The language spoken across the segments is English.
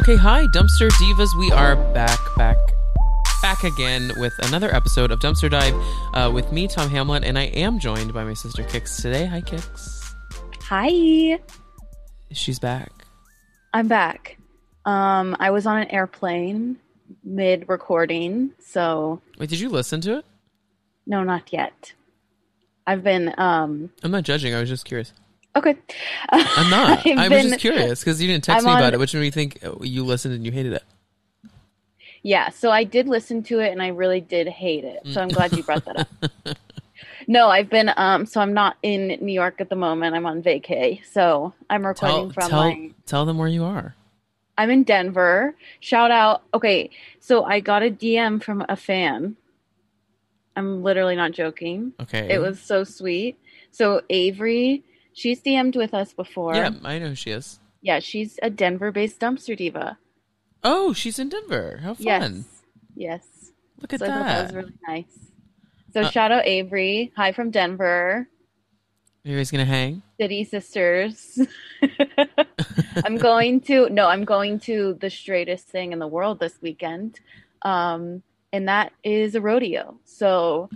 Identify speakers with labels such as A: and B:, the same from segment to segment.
A: Okay, hi, Dumpster Divas. We are back, back, back again with another episode of Dumpster Dive uh, with me, Tom Hamlet, and I am joined by my sister Kix today. Hi, Kix.
B: Hi,
A: She's back.
B: I'm back. Um, I was on an airplane mid recording, so
A: Wait, did you listen to it?
B: no, not yet. I've been um
A: I'm not judging. I was just curious.
B: Okay.
A: I'm not.
B: I've
A: was just curious because you didn't text
B: I'm
A: me
B: on-
A: about it, which made me think uh, you listened and you hated it.
B: Yeah, so I did listen to it and I really did hate it. So I'm glad you brought that up. no, I've been um so I'm not in New York at the moment. I'm on vacay. So I'm recording
A: Tell,
B: from
A: tell,
B: my
A: tell them where you are.
B: I'm in Denver. Shout out. Okay, so I got a DM from a fan. I'm literally not joking.
A: Okay.
B: It was so sweet. So Avery, she's DM'd with us before.
A: Yeah, I know who she is.
B: Yeah, she's a Denver-based dumpster diva.
A: Oh, she's in Denver. How fun.
B: Yes. Yes.
A: Look at
B: so that
A: that.
B: was really nice. So
A: Uh,
B: shout out Avery. Hi from Denver.
A: guys gonna hang?
B: City Sisters. I'm going to no, I'm going to the straightest thing in the world this weekend. Um and that is a rodeo. So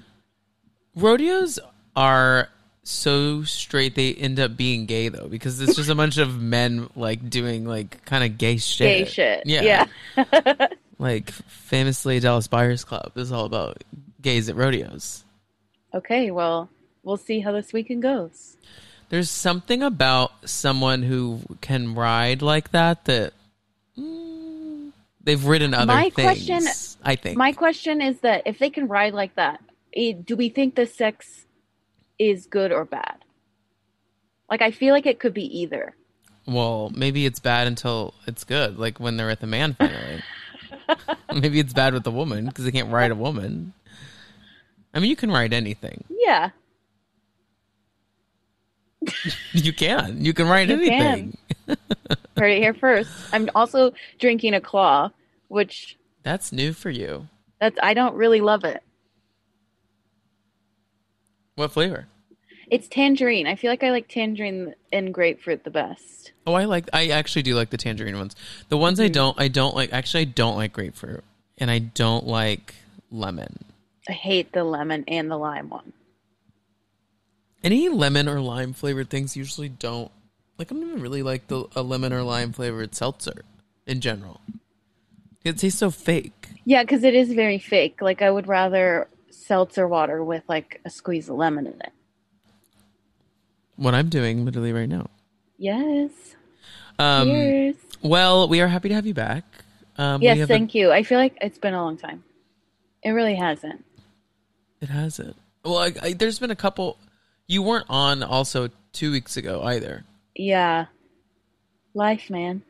A: Rodeos are so straight they end up being gay though because it's just a bunch of men like doing like kind of gay shit.
B: gay shit.
A: Yeah.
B: yeah.
A: Like famously Dallas Buyers Club is all about gays at rodeos.
B: Okay, well, we'll see how this weekend goes.
A: There's something about someone who can ride like that that mm, they've ridden other
B: My
A: things.
B: question-
A: I think.
B: My question is that if they can ride like that, eh, do we think the sex is good or bad? Like, I feel like it could be either.
A: well, maybe it's bad until it's good, like when they're with the man finally. maybe it's bad with the woman because they can't ride a woman. I mean, you can ride anything.
B: Yeah.
A: You can. You can ride
B: You
A: anything.
B: Heard it here first. I'm also drinking a claw, which
A: That's new for you.
B: that's I don't really love it.
A: What flavor?
B: It's tangerine. I feel like I like tangerine and grapefruit the best.
A: Oh, I like. I actually do like the tangerine ones. The ones
B: Mm-hmm.
A: I don't, I don't like. Actually, I don't like grapefruit, and I don't like lemon.
B: I hate the lemon and the lime one.
A: Any lemon or lime flavored things usually don't like. I don't even really like the a lemon or lime flavored seltzer in general. It tastes so fake.
B: Yeah, because it is very fake. Like I would rather seltzer water with like a squeeze of lemon in it.
A: What I'm doing literally right now.
B: Yes.
A: Um,
B: Cheers.
A: well, we are happy to have you back. Um,
B: yes,
A: have a-
B: thank you. I feel like it's been a long time. It really hasn't.
A: It hasn't. Well, I, I, there's been a couple. You weren't on also two weeks ago either.
B: Yeah. Life, man.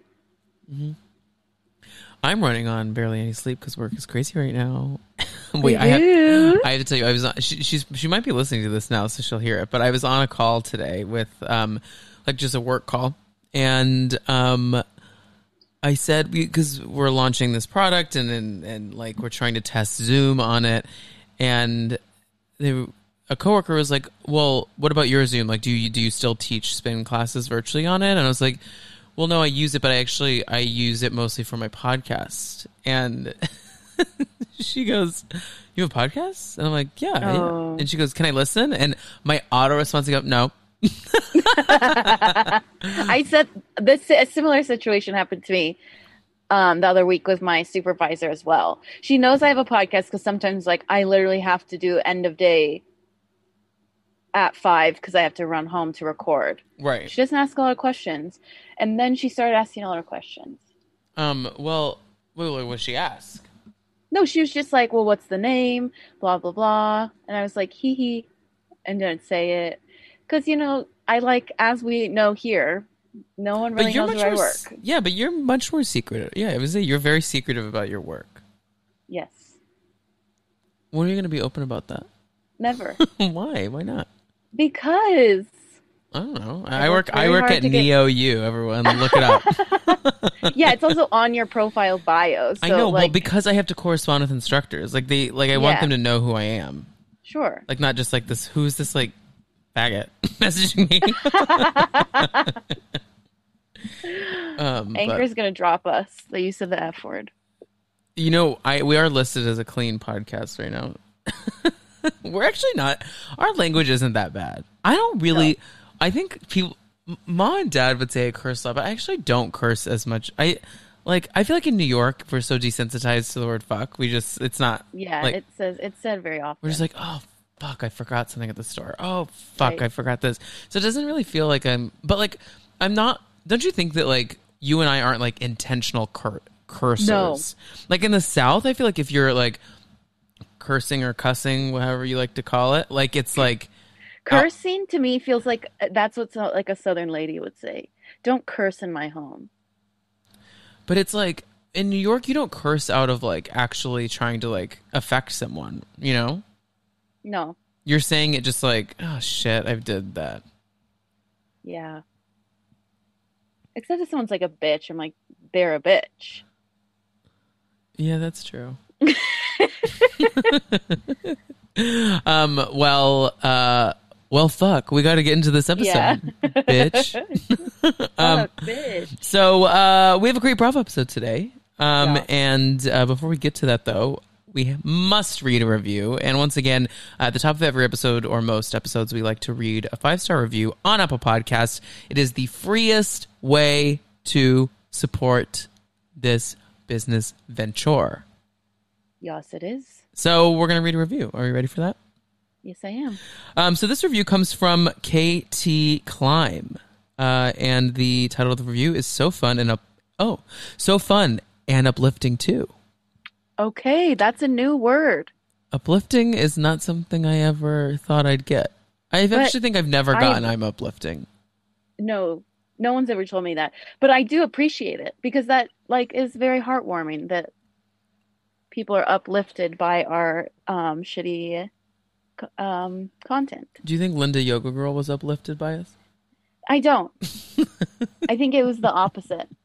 A: I'm running on barely any sleep because work is crazy right now. Wait, I,
B: Woo-hoo.
A: I had to tell you, I was on, she, she's she might be listening to this now, so she'll hear it. But I was on a call today with um like just a work call, and um I said because we're launching this product and, and and like we're trying to test Zoom on it, and they, a coworker was like, "Well, what about your Zoom? Like, do you do you still teach spin classes virtually on it?" And I was like, "Well, no, I use it, but I actually I use it mostly for my podcast." And she goes, "You have a podcast?" And I'm like, "Yeah." yeah."
B: Oh.
A: And she goes, "Can I listen?" And my auto response goes, "No."
B: I said this a similar situation happened to me um the other week with my supervisor as well. She knows I have a podcast because sometimes like I literally have to do end of day at five because I have to run home to record.
A: Right.
B: She doesn't ask a lot of questions. And then she started asking a lot of questions.
A: Um. Well, wait, what was she ask?
B: No, she was just like, Well, what's the name? Blah blah blah. And I was like, hee hee and didn't say it. Cause you know, I like as we know here, no one really knows where I work.
A: Yeah, but you're much more secretive. Yeah, I was say you're very secretive about your work.
B: Yes.
A: When are you going to be open about that?
B: Never.
A: Why? Why not?
B: Because
A: I don't know. I,
B: I
A: work. I work at
B: to get-
A: Neo U. Everyone, look it up.
B: yeah, it's also on your profile bio. So
A: I know. well, because I have to correspond with instructors. Like they, like I want them to know who I am.
B: sure.
A: Like not just like this. Who's this like faggot messaging me? Um, but-
B: gonna drop us. The use of the F word.
A: You know, I we are listed as a clean podcast right now. We're actually not. Our language isn't that bad. I don't really. I think people, mom and dad would say I curse a lot, but I actually don't curse as much. I like. I feel like in New York we're so desensitized to the word fuck. We just it's not.
B: Yeah,
A: like,
B: it says it's said very often.
A: we're just like oh fuck I forgot something at the store. Oh fuck
B: Right.
A: I forgot this. So it doesn't really feel like I'm. But like I'm not. Don't you think that like you and I aren't like intentional cur- cursors?
B: No.
A: Like in the South, I feel like if you're like cursing or cussing, whatever you like to call it, like it's like
B: Cursing to me feels like uh, that's what so- like a Southern lady would say. Don't curse in my home.
A: but it's like in New York, you don't curse out of like actually trying to like affect someone. You know,
B: No.
A: you're saying it just like oh shit, I did that.
B: Yeah. Except if someone's like a bitch, I'm like, they're a bitch.
A: Yeah, that's true. um. Well. Uh. Well. Fuck. We got to get into this episode,
B: Yeah.
A: bitch. um.
B: bitch.
A: So uh, we have a great Bravo episode today. Um,
B: Yeah.
A: And uh, before we get to that, though, we must read a review. And once again, at the top of every episode or most episodes, we like to read a five star review on Apple Podcasts. It is the freest way to support this business venture.
B: Yes, it is.
A: So we're going to read a review. Are you ready for that?
B: Yes, I am.
A: Um, so this review comes from KT Climb, uh, and the title of the review is "So Fun and Up." Oh, so fun and uplifting too.
B: Okay, that's a new word.
A: Uplifting is not something I ever thought I'd get. I
B: But
A: actually think I've never
B: I-
A: gotten I'm uplifting.
B: No, no one's ever told me that. But I do appreciate it because that like is very heartwarming that people are uplifted by our um shitty um content.
A: Do you think Linda Yoga Girl was uplifted by us?
B: I don't. I think it was the opposite.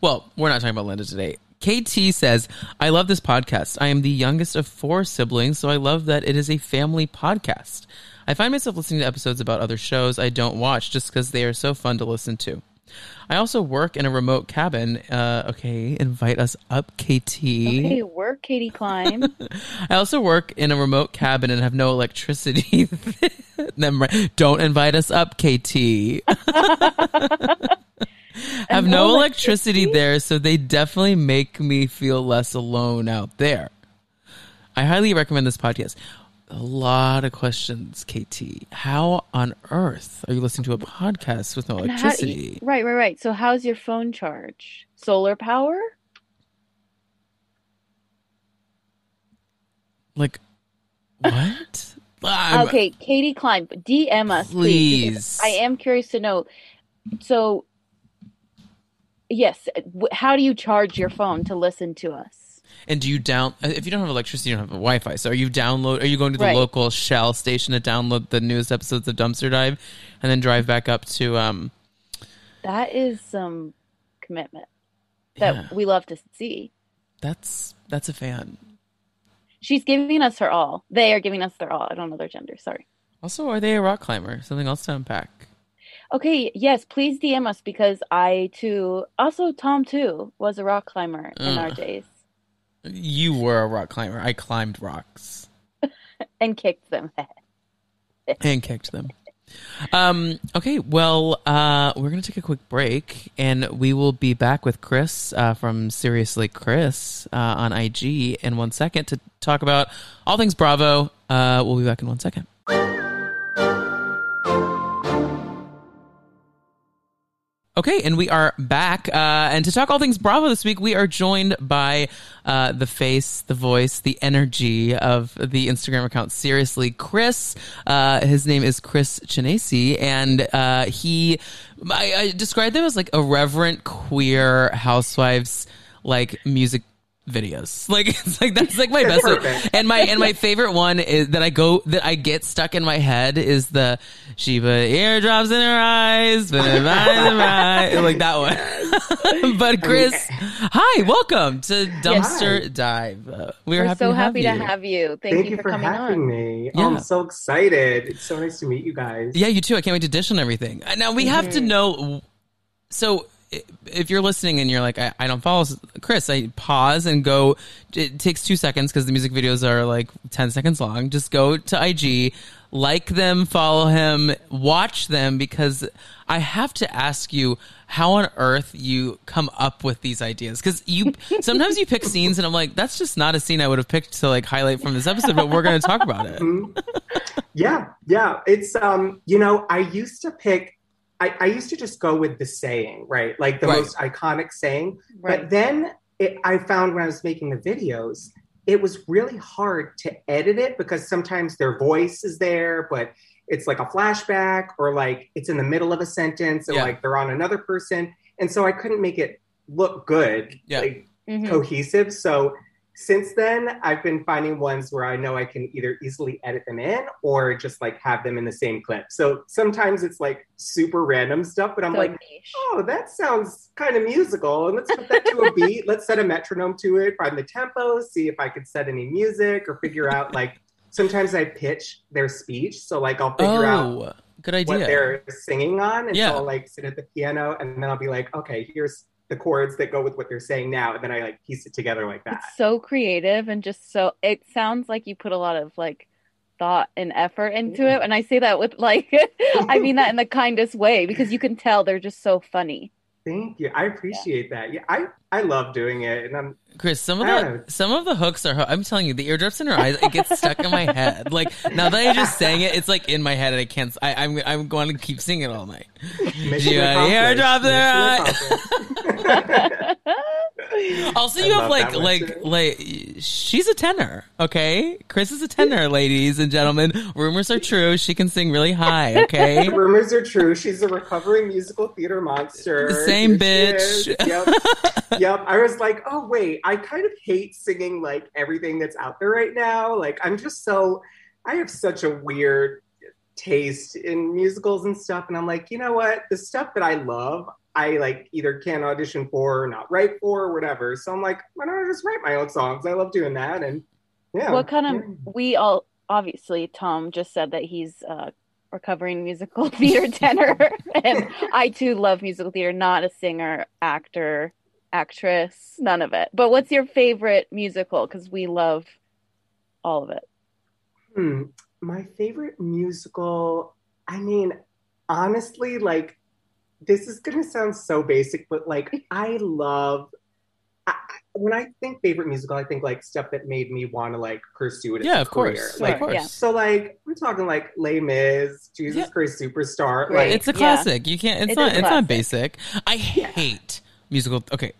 A: Well, we're not talking about Linda today. KT says, I love this podcast. I am the youngest of four siblings, so I love that it is a family podcast. I find myself listening to episodes about other shows I don't watch just because they are so fun to listen to. I also work in a remote cabin. Uh, okay, invite us up, KT.
B: Okay, work, Katie Climb.
A: I also work in a remote cabin and have no electricity. Don't invite us up, KT. have no
B: no
A: electricity
B: electricity?
A: there, so they definitely make me feel less alone out there. I highly recommend this podcast. A lot of questions, KT. How on earth are you listening to a podcast with no
B: And how-
A: electricity?
B: right, right, right. So how's your phone charge? Solar power?
A: Like, what?
B: Okay, Katie Klein, DM us, please.
A: Please.
B: I am curious to know. So, yes, how do you charge your phone to listen to us?
A: And do you down if you don't have electricity, you don't have Wi-Fi. So are you download? Are you going to the
B: Right.
A: local Shell station to download the newest episodes of Dumpster Dive, and then drive back up to um?
B: That is some commitment that
A: Yeah,
B: we love to see.
A: that's that's a fan.
B: She's giving us her all. They are giving us their all. I don't know their gender. Sorry.
A: Also, are they a rock climber? Something else to unpack.
B: Okay, yes, please DM us because I too, also Tom too, was a rock climber in our days
A: You were a rock climber. I climbed rocks
B: and kicked them.
A: and kicked them. Um. Okay. Well, uh, we're gonna take a quick break, and we will be back with Chris uh, from Seriously Chris uh, on IG in one second to talk about all things Bravo. Uh, we'll be back in one second. Okay, and we are back. Uh, and to talk all things Bravo this week, we are joined by uh, the face, the voice, the energy of the Instagram account Seriously Chris. Uh, his name is Chris Chinesi, and uh, he, I, I described him as like irreverent queer housewives, like music videos. Like it's like that's like my best one. And my and my favorite one is that I go that I get stuck in my head is the she put eardrops in her eyes, but her eyes in my eyes, like that one. but Chris, hi, welcome to Dumpster Dive. Uh, we're,
B: We're
A: happy
B: so
A: to
B: happy
A: you.
B: to have you. Thank,
C: Thank
B: you,
C: you
B: for,
C: for
B: coming
C: having
B: on.
C: me.
A: Yeah.
C: Oh, I'm so excited. It's so nice to meet you guys.
A: Yeah, you too. I can't wait to dish on everything. Uh, Now we have to
B: Mhm.
A: know so i- if you're listening and you're like, I, I don't follow Chris, I pause and go. It takes two seconds because the music videos are like ten seconds long. Just go to IG, like them, follow him, watch them because I have to ask you how on earth you come up with these ideas because you sometimes you pick scenes and I'm like, that's just not a scene I would have picked to like highlight from this episode, but we're going to talk about it.
C: Yeah, yeah. It's um, you know, I used to pick I, I used to just go with the saying, right? Like the
A: Right.
C: most iconic saying.
B: Right.
C: But then it, I found when I was making the videos, it was really hard to edit it because sometimes their voice is there, but it's like a flashback or like it's in the middle of a sentence and
A: Yeah.
C: like they're on another person. And so I couldn't make it look good,
A: Yeah.
C: like
B: Mhm.
C: cohesive. So since then, I've been finding ones where I know I can either easily edit them in or just like have them in the same clip. So sometimes it's like super random stuff, but I'm
B: So
C: like,
B: niche.
C: oh, that sounds kind of musical. And let's put that to a beat. Let's set a metronome to it, find the tempo, see if I could set any music or figure out like sometimes I pitch their speech. So like I'll figure out
A: Oh, good
C: what
A: idea.
C: they're singing on. And
A: Yeah.
C: so I'll like sit at the piano and then I'll be like, okay, here's the chords that go with what they're saying now. And then I like piece it together like that.
B: It's so creative and just so it sounds like you put a lot of like thought and effort into it. And I say that with like I mean that in the kindest way because you can tell they're just so funny.
C: Thank you. I appreciate that. Yeah, I I love doing it, and I'm
A: Chris, some of the some of the hooks are. I'm telling you, the eardrops in her eyes, it gets stuck in my head. Like now that I just sang it, it's like in my head, and I can't. I, I'm I'm going to keep singing it all night.
C: mission
A: You got the
C: accomplished.
A: airdrop there,
C: Mission accomplished.
A: Also,
C: I
A: you have like like like she's a tenor. Okay, Chris is a tenor, ladies and gentlemen. Rumors are true. She can sing really high. Okay.
C: Rumors are true. She's a recovering musical theater monster.
A: Same
C: Here
A: bitch.
C: Yep. yep. I was like, oh wait, I kind of hate singing like everything that's out there right now. Like I'm just so I have such a weird taste in musicals and stuff. And I'm like, you know what? The stuff that I love, I like either can't audition for or not write for or whatever. So I'm like, why don't I just write my own songs? I love doing that. And yeah.
B: What kind of we all obviously Tom just said that he's uh recovering musical theater tenor and I too love musical theater, not a singer, actor, actress, none of it. But what's your favorite musical cuz we love all of it.
C: Hmm. My favorite musical, I mean, honestly, like, this is going to sound so basic, but like, I love. I, I- when I think favorite musical, I think like stuff that made me want to like pursue it. as
A: Yeah,
C: a
A: of course.
C: career.
A: Of
C: Like,
A: course.
B: Yeah.
C: so like we're talking like Les Mis, Jesus
A: Yeah.
C: Christ Superstar.
B: Right.
C: Like,
A: It's a
B: Yeah.
A: classic. You can't. It's
B: It
A: not. It's not basic. I hate musical. Okay,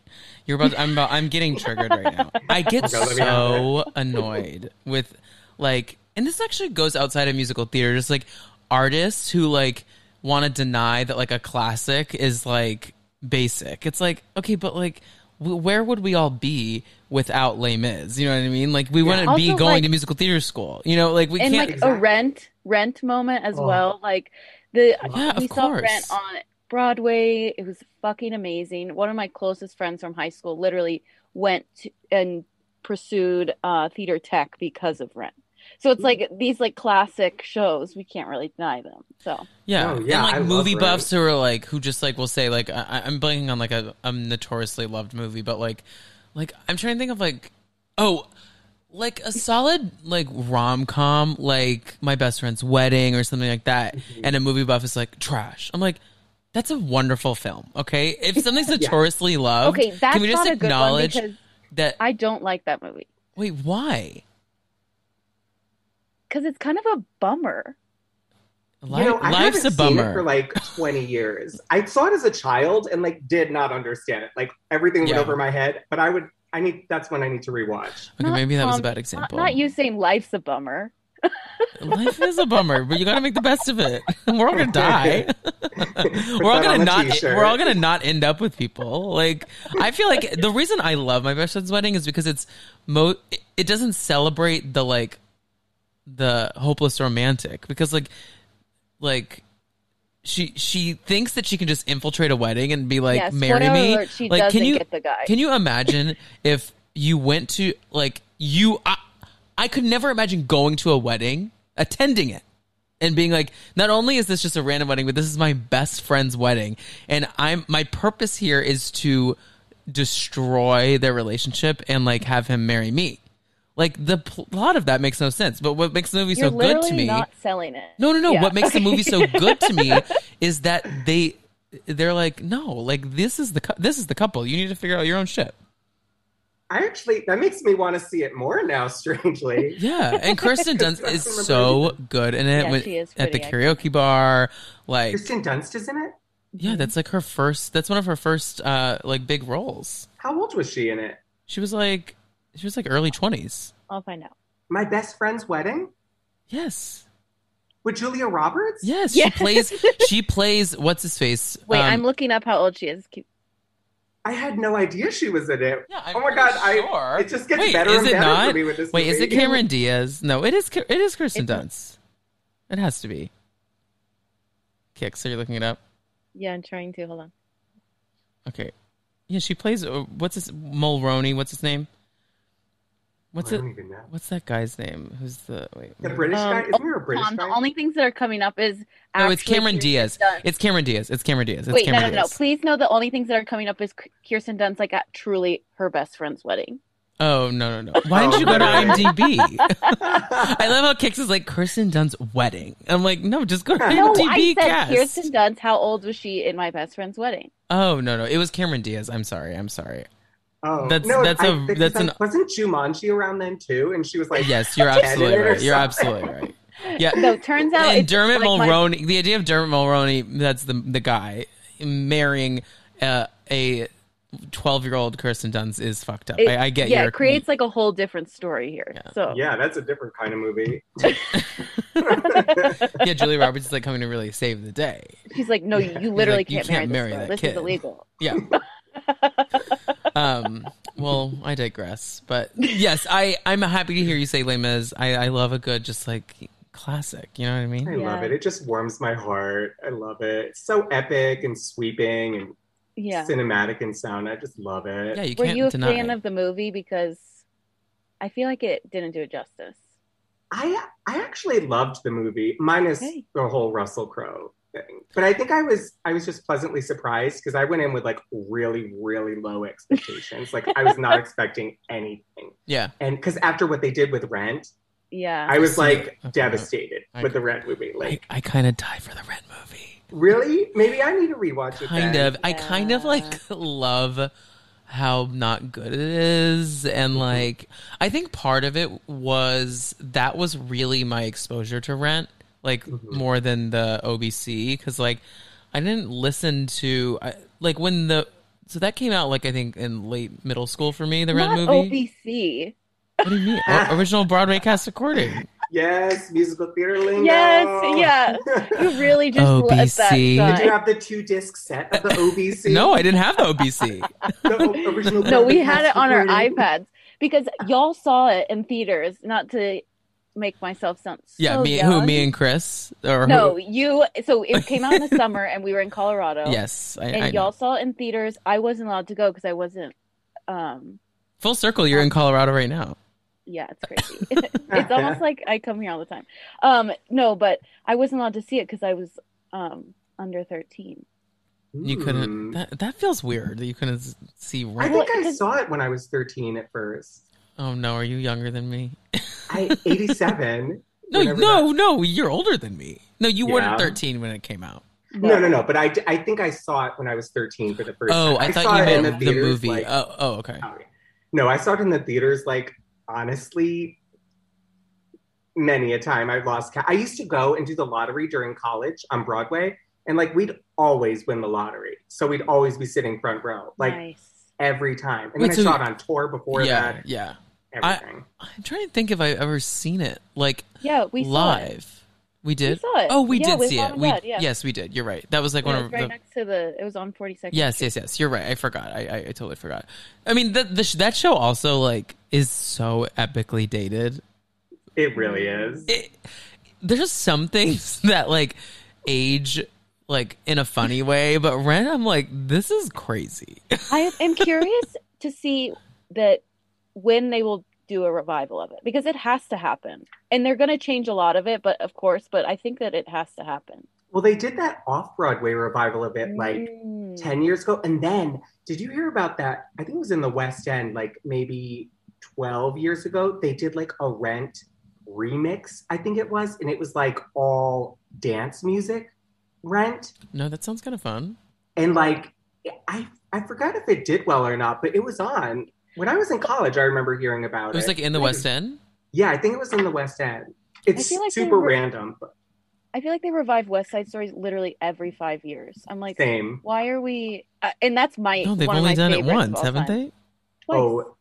A: you're about. I'm about. I'm getting triggered right now. I get
C: Okay, let me
A: so annoyed with like, and this actually goes outside of musical theater. Just like artists who like want to deny that like a classic is like basic. It's like okay, but like. Where would we all be without Les Mis? You know what I mean? Like we wouldn't be going
B: like-
A: to musical theater school. You know, like we
B: and
A: can't.
B: like
C: Exactly.
B: a rent rent moment as
C: Oh.
B: well. Like the
A: Yeah,
B: we
A: of
B: saw
A: course.
B: Rent on Broadway. It was fucking amazing. One of my closest friends from high school literally went to, and pursued uh, theater tech because of Rent. So it's like these like classic shows. We can't really deny them. So
A: Yeah,
C: Oh, yeah,
A: and like
C: I love
A: movie
C: Rent.
A: buffs who are like who just like will say like I, I'm blanking on like a, a notoriously loved movie, but like like I'm trying to think of like oh like a solid like rom com like my best friend's wedding or something like that,
C: Mm-hmm.
A: and a movie buff is like trash. I'm like. That's a wonderful film. Okay, if something's notoriously loved,
B: okay, that's
A: can we just
B: not a good one
A: acknowledge
B: because
A: that?
B: I don't like that movie
A: wait, why?
B: because it's kind of a bummer.
A: Li-
C: you know, I
A: life's a
C: haven't seen it
A: bummer.
C: for like 20 years. I saw it as a child and like did not understand it. Like everything went
A: Yeah.
C: over my head. But I would, I need. That's when I need to rewatch.
A: okay,
B: Not
A: maybe that was a
B: Tom-
A: bad
B: Not,
A: example.
B: not you saying life's a bummer.
A: Life is a bummer, but you got to make the best of it. We're all gonna die. we're all gonna not.
C: t-shirt.
A: We're all gonna not end up with people. Like I feel like the reason I love my best friend's wedding is because it's mo. it- It doesn't celebrate the like the hopeless romantic because like like she she thinks that she can just infiltrate a wedding and be like
B: yes,
A: marry me.
B: alert, she
A: like
B: doesn't
A: can you
B: get the guy.
A: can you imagine if you went to like you I, I could never imagine going to a wedding, attending it, and being like, not only is this just a random wedding, but this is my best friend's wedding, and I'm my purpose here is to destroy their relationship and like have him marry me. Like the plot of that makes no sense. But what makes the movie
B: You're
A: so good to me?
B: not selling it.
A: No, no, no.
B: Yeah.
A: What makes the movie so good to me is that they they're like, no, like this is the this is the couple. You need to figure out your own shit.
C: I actually that makes me want to see it more now. Strangely,
A: Yeah, and Kirsten Dunst is so good in it
B: Yeah,
A: with-
B: she is
A: at the
B: pretty,
A: karaoke bar. Like,
C: Kristen Dunst is in it.
A: yeah, that's like her first. That's one of her first uh like big roles.
C: How old was she in it?
A: She was like, she was like early twenties.
B: I'll find out.
C: My best friend's wedding
A: Yes,
C: with Julia Roberts.
A: yes.
B: Yes.
A: She plays. She plays. What's his face?
B: Wait,
A: Um,
B: I'm looking up how old she is. Keep-
C: I had no idea she was in it.
A: Yeah, I'm
C: oh my god,
A: sure.
C: I it just gets
A: Wait,
C: better
A: is
C: and
A: it
C: better
A: not?
C: for me with this.
A: Wait, is it. Cameron Diaz? No, it is. It is Kirsten
B: It's-
A: Dunst. It has to be. Kix. So you're looking it up.
B: yeah, I'm trying to. Hold on.
A: Okay. Yeah, she plays. Uh, what's his Mulroney? What's his name? What's it?
C: don't even know.
A: What's that guy's name? Who's the wait?
C: The. British
B: Um,
C: guy? Isn't there a British
B: Tom,
C: guy?
B: the only things that are coming up is
A: No, it's Cameron
B: Kirsten
A: Diaz.
B: Dunst.
A: It's Cameron Diaz. It's Cameron Diaz. It's
B: Wait, no,
A: Cameron
B: no, no.
A: Diaz.
B: Please know the only things that are coming up is Kirsten Dunst, like at truly her best friend's wedding.
A: Oh no no no! Why didn't
C: Oh,
A: you go to. IMDb? I love how Kix is like Kirsten Dunst's wedding. I'm like, no, just go to IMDb.
B: No, I said
A: cast.
B: Kirsten Dunst. How old was she in my best friend's wedding?
A: Oh no no! It was Cameron Diaz. I'm sorry. I'm sorry.
C: Oh,
A: That's-
C: no,
A: that's
C: I-
A: a- that's
C: I-
A: an-
C: wasn't Jumanji around then too? And she was like,
A: Yes, you're absolutely
C: or
A: right. You're absolutely right. Yeah.
B: No, turns out
A: and
B: it's
A: Dermot
B: like my-
A: Mulroney, the idea of Dermot Mulroney, that's the the guy marrying uh, a twelve year old Kirsten Dunst is fucked up.
B: it-
A: I, I get
B: yeah,
A: your
B: it creates like a whole different story here.
A: Yeah.
B: So
C: yeah, that's a different kind of movie.
A: yeah. Julie Roberts is like coming to really save the day.
B: she's like, no, you, you literally
A: like,
B: can't,
A: can't
B: marry,
A: marry
B: this girl.
A: that
B: This
A: kid.
B: is illegal.
A: Yeah. um. Well, I digress, but yes, I I'm happy to hear you say Les Mis. I I love a good just like classic. You know what I mean?
C: I
B: Yeah.
C: love it. It just warms my heart. I love it. It's so epic and sweeping and
B: Yeah.
C: cinematic in sound. I just love it.
A: Yeah, you
B: Were
A: can't
B: you a
A: deny.
B: fan of the movie? Because I feel like it didn't do it justice.
C: I I actually loved the movie, minus
B: Okay.
C: the whole Russell Crowe thing. But I think I was I was just pleasantly surprised because I went in with like really really low expectations. like I was not expecting anything,
A: yeah.
C: and because after what they did with Rent,
B: Yeah.
C: I was like
A: okay.
C: devastated
A: I-
C: with the Rent movie. Like
A: I kind of die for the Rent movie.
C: really, maybe I need to rewatch it.
A: Kind
C: then.
A: of. I kind of like love how not good it is, and
C: Mm-hmm.
A: like I think part of it was that was really my exposure to Rent, like
C: Mhm.
A: more than the OBC, because like I didn't listen to I, like when the so that came out like I think in late middle school for me. The Rent
B: Not
A: movie.
B: OBC.
A: What do you mean? O- original Broadway cast recording.
C: Yes, musical theater lingo.
B: Yes, yeah. You really just let that
A: OBC.
C: Did you have the two disc set of the OBC?
A: No, I didn't have the OBC.
C: the original.
B: No, we had it on our iPads because y'all saw it in theaters. Not to make myself sound so
A: Yeah, me,
B: young.
A: who, me and Chris, or
B: No,
A: who?
B: you. So it came out in the summer, and we were in Colorado.
A: Yes, I,
B: and
A: I
B: y'all saw it in theaters. I wasn't allowed to go because I wasn't. Um,
A: Full circle, you're in Colorado right now.
B: yeah, it's crazy. it's almost like I come here all the time. Um, no, but I wasn't allowed to see it because I was um under thirteen.
A: You couldn't.
C: Hmm.
A: That that feels weird that you couldn't s- see.
C: I think I saw it when I was 13 at first.
A: Oh no, are you younger than me?
C: I 87.
A: No,
C: whenever
A: no, no. You're older than me. No, you
C: Yeah.
A: weren't 13 when it came out.
C: that- no, no, no. But I, I think I saw it when I was 13 for the first
A: Oh,
C: time.
A: I
C: saw
A: thought you
C: it in
A: meant the,
C: theaters,
A: movie.
C: like-
A: oh, oh, okay.
C: oh, yeah. No, I saw it in the theaters. Like honestly, many a time I've lost. Ca- I used to go and do the lottery during college on Broadway, and like we'd always win the lottery, so we'd always be sitting front row, like
B: nice.
C: every time. And
A: Wait,
C: then
A: so-
C: I saw it on tour before
A: yeah,
C: that.
A: yeah.
C: Everything.
A: I'm trying to think if I've ever seen it like
B: Yeah, we saw it.
A: live. We did.
B: saw it.
A: Oh, we
B: Yeah,
A: did
B: with
A: see it. We
B: Dad, yeah.
A: yes, we did. You're right. That was like
B: Yeah,
A: one
B: it
A: of
B: right
A: the.
B: next to the. It was on Forty Second.
A: Yes, yes, yes. You're right. I forgot. I, I, I totally forgot. I mean, the, the sh- that show also like is so epically dated.
C: It really is.
A: It, there's some things that like age like in a funny way, but Ren, I'm like, this is crazy.
B: I am curious to see that when they will do a revival of it because it has to happen. And they're going to change a lot of it, but of course, but I think that it has to happen.
C: Well, they did that off Broadway revival of it like
B: Mm.
C: 10 years ago. And then, did you hear about that? I think it was in the West End, like maybe 12 years ago. They did like a rent remix, I think it was. And it was like all dance music rent.
A: No, that sounds kind of fun.
C: And like, I, I forgot if it did well or not, but it was on. When I was in college, I remember hearing about
A: It was
C: it.
A: Was like in the West End.
C: Yeah, I think it was in the West End. It's
B: feel like
C: super
B: were-
C: random, but
B: I feel like they revive West Side Stories literally every five years. I'm like,
C: same.
B: why are we? Uh, and that's my
A: No, they've
B: one
A: only done it once, haven't
B: time.
A: they?
B: Twice.
C: Oh,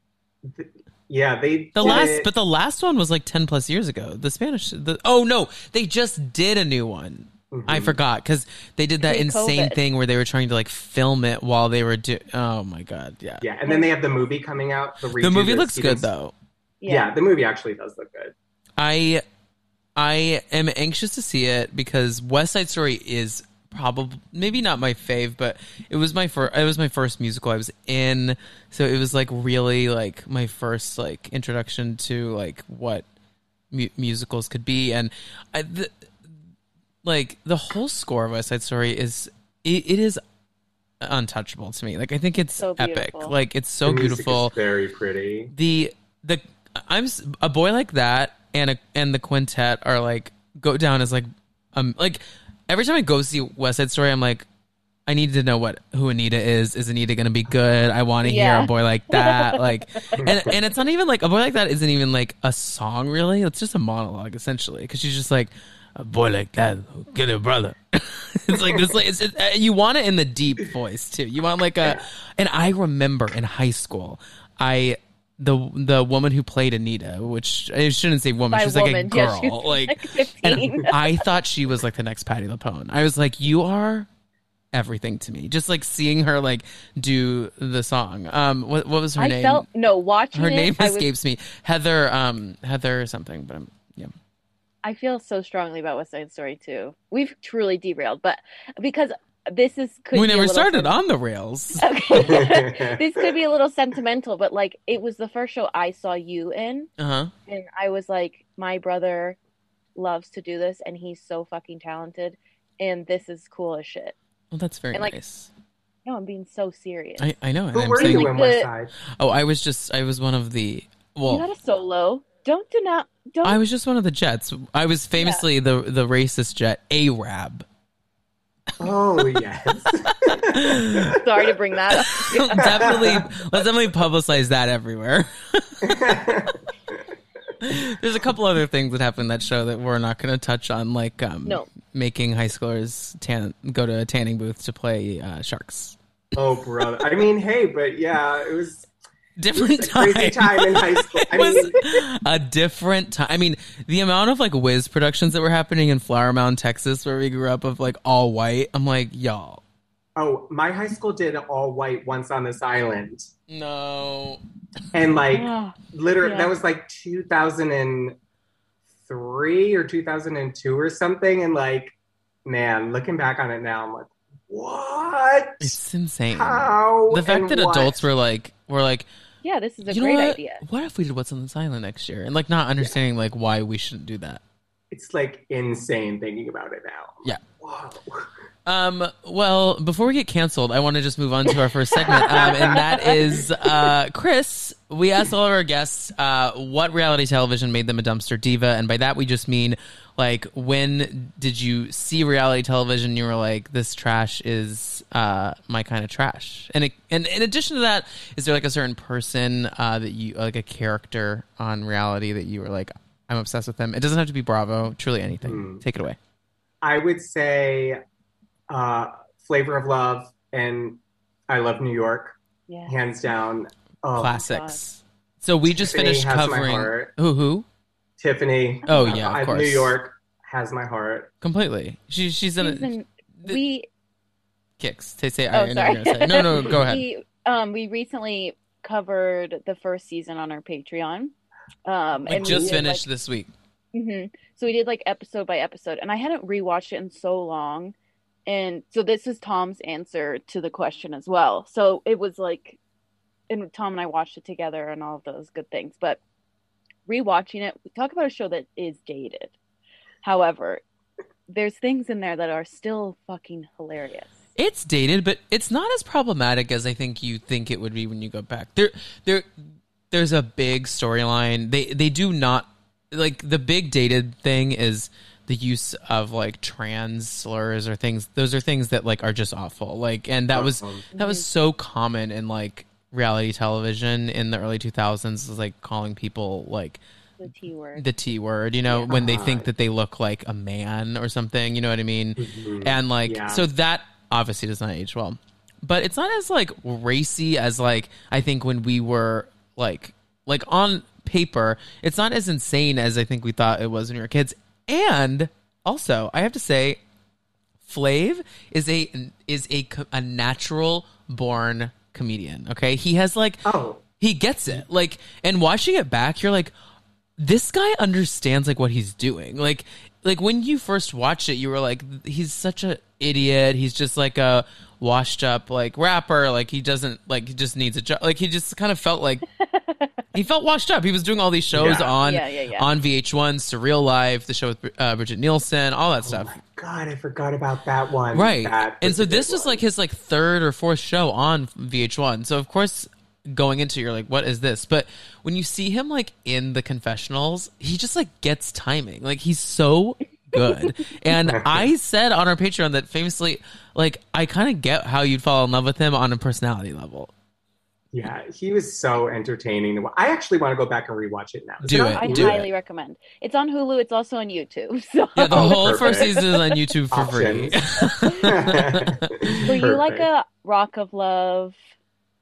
C: th- yeah, they
A: The
C: did
A: last,
C: it-
A: but the last one was like ten plus years ago. The Spanish. The oh no, they just did a new one. I
C: Mhm.
A: forgot because they did that insane
B: Pre-COVID.
A: thing where they were trying to like film it while they were do. Oh my god, yeah.
C: Yeah, and then they have the movie coming out. The,
A: The movie looks
C: Steven-
A: good though.
C: Yeah. the movie actually does look good.
A: I I am anxious to see it because West Side Story is probably maybe not my fave, but it was my first. It was my first musical I was in, so it was like really like my first like introduction to like what mu- musicals could be, and I, the, like the whole score of West Side Story is it, it is untouchable to me. Like I think it's
B: So
A: epic. Like it's so
C: The music is
A: beautiful
C: very pretty.
A: the the I'm a boy like that and a and the quintet are like go down as like um like every time I go see West Side Story I'm like I need to know what who Anita is. Is Anita gonna be good? I want to hear a boy like that. Like, and and it's not even like a boy like that isn't even like a song really. It's just a monologue essentially because she's just like a boy like that, get a brother. it's like this. Like, it's, it, uh, you want it in the deep voice too. You want like a. And I remember in high school, I the the woman who played Anita, which I shouldn't say woman,
B: By
A: she was like a girl,
B: was
A: like,
B: like
A: and I thought she was like the next Patti LuPone. I was like, you are everything to me. Just like seeing her like do the song. Um, what what was her
B: I
A: name?
B: felt no watching
A: her
B: it,
A: name
B: I was-
A: escapes me. Heather, um, Heather or something, but I'm yeah.
B: I feel so strongly about West Side Story too. We've truly derailed, but because this is could
A: we
B: be
A: never started
B: sen-
A: on the rails.
B: Okay. this could be a little sentimental, but like it was the first show I saw you in,
A: Uh huh.
B: and I was like, my brother loves to do this, and he's so fucking talented, and this is cool as shit.
A: Well, that's very
B: And, like,
A: nice.
B: No, I'm being so serious.
A: I, I know.
C: Who
A: I'm
C: were
A: saying,
C: you
B: like
C: in
B: the-
C: West Side?
A: oh, I was just I was one of the
B: you
A: well,
B: had a solo. Don't do not don't.
A: I was just one of the Jets. I was famously the the racist Jet Arab.
C: Oh yes.
B: sorry to bring that up.
A: definitely, let's definitely publicize that everywhere. There's a couple other things that happened in that show that we're not going to touch on, like um,
B: No.
A: making high schoolers tan- go to a tanning booth to play uh, sharks.
C: oh brother. I mean, hey, but yeah, it was
A: Different time.
C: crazy time in high school. I
A: It was
C: mean,
A: a different time. I mean, the amount of like Wiz productions that were happening in Flower Mound, Texas, where we grew up, of like all white. I'm like, y'all,
C: oh, my high school did all white once on this island,
A: no.
C: and like
B: Oh,
C: literally
B: Yeah.
C: that was like 2003 or 2002 or something, and like, man, looking back on it now, I'm like, what?
A: It's insane.
C: How?
A: the fact
C: and
A: that
C: what?
A: adults were like, were like,
B: yeah, this is a
A: you
B: great
A: what?
B: idea.
A: What if we did Once on this Island next year? And like not understanding like why we shouldn't do that.
C: It's like insane thinking about it now.
A: Yeah.
C: Whoa.
A: Um, well, before we get canceled, I want to just move on to our first segment, um, and that is uh, Chris. We asked all of our guests uh, what reality television made them a dumpster diva, and by that we just mean like when did you see reality television? and You were like, this trash is uh, my kind of trash. And it, and in addition to that, is there like a certain person uh, that you like a character on reality that you were like, I'm obsessed with them. It doesn't have to be Bravo. Truly anything.
C: Hmm.
A: Take it away.
C: I would say uh, Flavor of Love and I Love New York,
B: Yeah.
C: hands down. Oh,
A: classics. So we just
C: Tiffany
A: finished covering who who
C: Tiffany.
A: Oh, yeah, of
C: I-
A: course.
C: New York has my heart.
A: completely. She she's in
B: She's
A: a
B: in-
A: the-
B: we
A: kicks. Say say.
B: oh
A: I, I know
B: sorry.
A: gonna say. No no go ahead.
B: we um we recently covered the first season on our Patreon. Um,
A: We
B: and we
A: just
B: did,
A: finished this week.
B: Like, mhm. So we did like episode by episode, and I hadn't rewatched it in so long, and so this is Tom's answer to the question as well. So it was like, and Tom and I watched it together, and all of those good things. But rewatching it, we talk about a show that is dated. However, there's things in there that are still fucking hilarious.
A: It's dated, but it's not as problematic as I think you think it would be when you go back. There, there, there's a big storyline. They they do not like the big dated thing is the use of like trans slurs or things. Those are things that like are just awful. Like, and that was
C: Um,
A: that was so common in like reality television in the early 2000s. Was like calling people like
B: The T word.
A: the T word, you know, when they think that they look like a man or something, you know what I mean?
C: Mhm.
A: And like,
C: Yeah.
A: so that obviously does not age well. But it's not as like racy as like I think when we were like like on paper, it's not as insane as I think we thought it was when we were kids. And also, I have to say, Flav is a is a a natural born comedian. Okay, he has like
C: Oh,
A: he gets it. Like, and watching it back, you're like, this guy understands like what he's doing. Like, like when you first watched it, you were like, he's such a idiot. He's just like a washed up like rapper. Like he doesn't like he just needs a job. Like he just kind of felt like he felt washed up. He was doing all these shows
C: Yeah.
A: on
B: Yeah, yeah, yeah.
A: on VH1, Surreal Life, the show with uh, Brigitte Nielsen, all that stuff.
C: my God, I forgot about that one.
A: Right.
C: That
A: and so
C: a good
A: this was like his like third or fourth show on VH1. So of course going into it, you're like what is this? But when you see him like in the confessionals, he just like gets timing. Like he's so good. and I said on our Patreon that famously like I kind of get how you'd fall in love with him on a personality level.
C: Yeah, he was so entertaining. I actually want to go back and rewatch it now.
A: Do
C: on
A: it,
B: I
A: do
B: highly recommend. It's on Hulu. It's also on YouTube. So,
A: Yeah, the whole
C: perfect.
A: first season is on YouTube for free.
B: so you like a Rock of Love?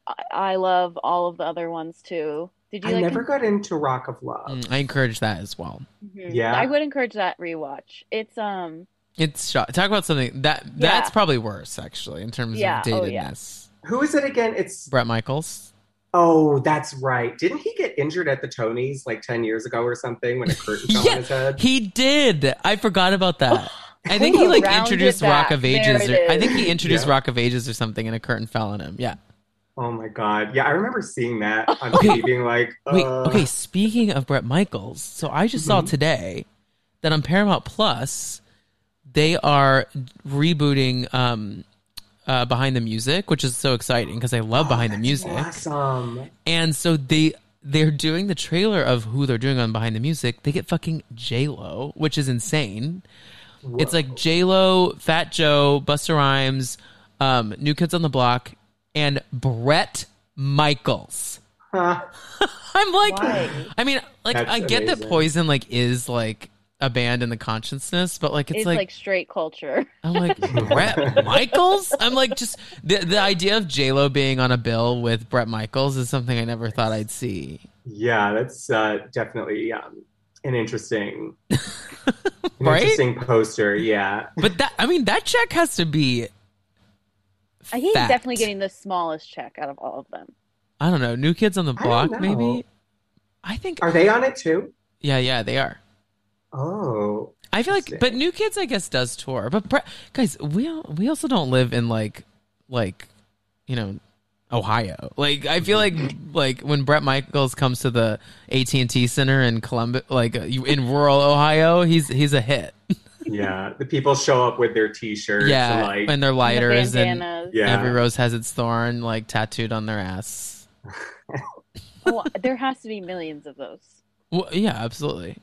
B: I, I love all of the other ones too. Did you
C: I
B: like?
C: never got into Rock of Love.
A: Mm, I encourage that as well.
B: Mhm.
C: Yeah.
B: I would encourage that rewatch. It's um,
A: It's shot. Talk about something that
B: Yeah.
A: that's probably worse actually in terms
B: Yeah,
A: of
B: oh, yeah.
A: datedness.
C: Who is it again? It's
A: Bret Michaels.
C: oh, that's right. Didn't he get injured at the Tonys like ten years ago or something when a curtain fell
A: Yeah.
C: on his head?
A: He did. I forgot about that. I think he like introduced Rock of Ages. Or, I think he introduced
C: Yeah.
A: Rock of Ages or something, and a curtain fell on him. Yeah.
C: Oh my god! Yeah, I remember seeing that on
A: Okay.
C: TV, being like,
A: Wait.
C: uh,
A: Okay. Speaking of Bret Michaels, so I just saw
C: Mhm.
A: today that on Paramount Plus they are rebooting um, uh, Behind the Music, which is so exciting because I love
C: oh,
A: Behind the Music.
C: Awesome.
A: And so they they're doing the trailer of who they're doing on Behind the Music. They get fucking J Lo, which is insane. It's like J Lo, Fat Joe, Busta Rhymes, um, New Kids on the Block, and Bret Michaels.
C: Huh.
A: I'm like,
B: Why?
A: I mean, like
C: That's
A: I get that. Poison like is like a band in the consciousness, but like it's,
B: it's,
A: like,
B: like, straight culture.
A: I'm like Bret Michaels. I'm like just the the idea of J Lo being on a bill with Brett Michaels is something I never thought I'd see.
C: Yeah, that's uh, definitely um, an interesting, an
A: Right?
C: interesting poster. Yeah.
A: But that I mean that check has to be.
B: I think he's
A: fat.
B: definitely getting the smallest check out of all of them.
A: I don't know. New Kids on the Block,
C: don't
A: maybe. I think.
C: Are they on it too?
A: Yeah, yeah, they are.
C: Oh,
A: I feel like, but New Kids, I guess, does tour. But Bre- guys, we al- we also don't live in like, like, you know, Ohio. Like, I feel like like when Bret Michaels comes to the AT and T Center in Columbus, like uh, in rural Ohio, he's he's a hit.
C: yeah. The people show up with their T-shirts.
A: yeah,
C: and like,
A: and their lighters
B: the
A: and
B: bandanas.
C: yeah.
A: every rose has its thorn, like tattooed on their ass.
B: Oh, there has to be millions of those.
A: Well, yeah, absolutely.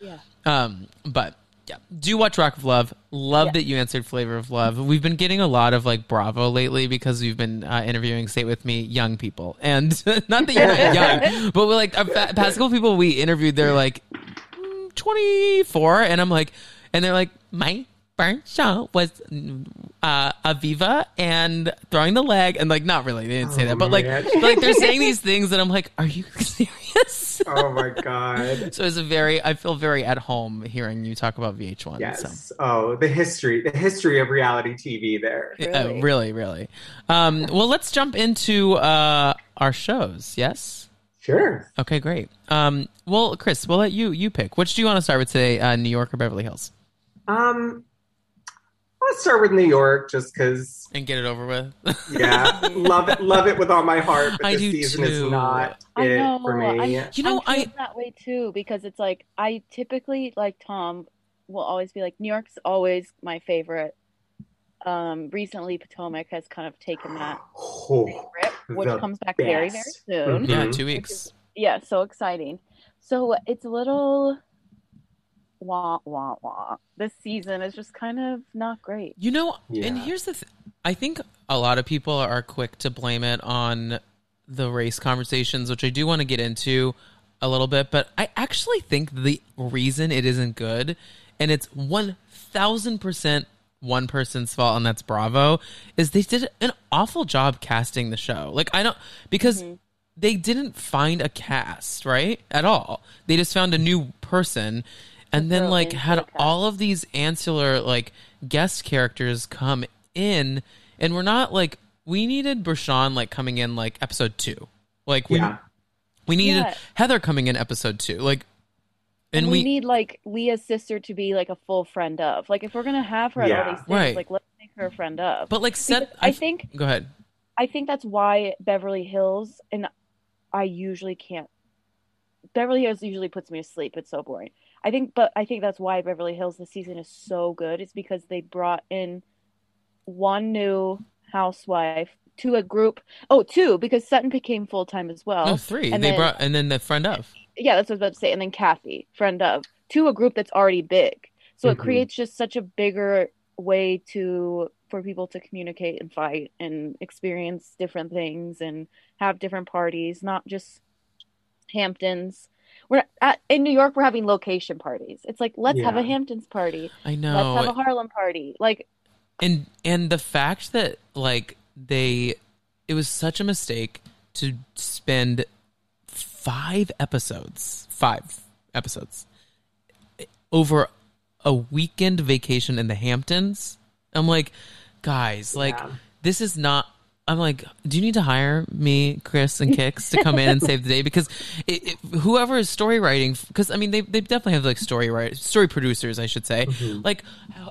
B: Yeah.
A: Um, but yeah, do watch Rock of Love. Love
B: Yeah.
A: that you answered Flavor of Love. We've been getting a lot of like Bravo lately because we've been uh, interviewing Stay with Me young people, and not that you're not young, but we're like our pa- past couple people we interviewed, they're like mm, 24, and I'm like, and they're like, my burnt show was uh, Aviva and throwing the leg, and like not really, they didn't say
C: Oh,
A: that, but like, but, like they're saying these things that I'm like, are you serious?
C: oh my god.
A: So it's a very, I feel very at home hearing you talk about VH1.
C: Yes.
A: So.
C: Oh, the history, the history of reality TV. There.
A: Uh,
B: Really?
A: really, really. Um, well, let's jump into uh, our shows. Yes.
C: Sure.
A: Okay, great. Um, well, Chris, we'll let you you pick. Which do you want to start with today? Uh, New York or Beverly Hills?
C: Um, Let's start with New York, just because.
A: And get it over with.
C: yeah, love it, love it with all my heart. But
A: I
C: this
A: do
C: season
A: too.
C: is not
B: I
C: it
B: know.
C: for me.
B: I'm,
A: You know,
B: I'm
A: I-
B: that way too because it's like I typically like Tom will always be like New York's always my favorite. Um, recently Potomac has kind of taken that
C: Oh,
B: grip, which comes back very very
C: best.
B: soon.
C: Mhm.
A: yeah, two weeks.
B: Yeah, so exciting. So it's a little wah wah wah. This season is just kind of not great.
A: You know, and here's the th- I think a lot of people are quick to blame it on the race conversations, which I do want to get into a little bit, but I actually think the reason it isn't good, and it's 1000% one person's fault, and that's Bravo, is they did an awful job casting the show. Like, I don't, because mm-hmm. they didn't find a cast, right? At all. They just found a new person and then like had
B: the
A: all of these ancillary like guest characters come in and we're not like we needed Bershan like coming in like episode 2. Like we
C: Yeah,
A: we needed
B: Yeah.
A: Heather coming in episode 2. Like
B: And,
A: and
B: we,
A: we,
B: need like Leah's sister to be like a full friend of. Like if we're gonna have her at
C: Yeah.
B: all these things,
A: Right.
B: like let's make her a friend of.
A: but like set
B: Because I think
A: Go ahead.
B: I think that's why Beverly Hills and I usually can't Beverly Hills usually puts me to sleep. It's so boring. I think but I think that's why Beverly Hills this season is so good. It's because they brought in one new housewife to a group. Oh, two, because Sutton became full time as well.
A: No, 3.
B: and
A: they
B: then-
A: brought and then the friend of.
B: yeah, that's what I was about to say. And then Kathy, friend of, to a group that's already big. So
C: Mhm.
B: it creates just such a bigger way to for people to communicate and fight and experience different things and have different parties, not just Hamptons. We're at, in New York. We're having location parties. It's like let's have a Hamptons party.
A: I know.
B: Let's have a Harlem party. Like
A: and and the fact that like they it was such a mistake to spend five episodes five episodes over a weekend vacation in the hamptons i'm like guys like
C: Yeah.
A: this is not i'm like do you need to hire me chris and kix to come in and save the day? Because it, it, whoever is story writing because i mean they, they definitely have like story story producers i should say. Mm-hmm. Like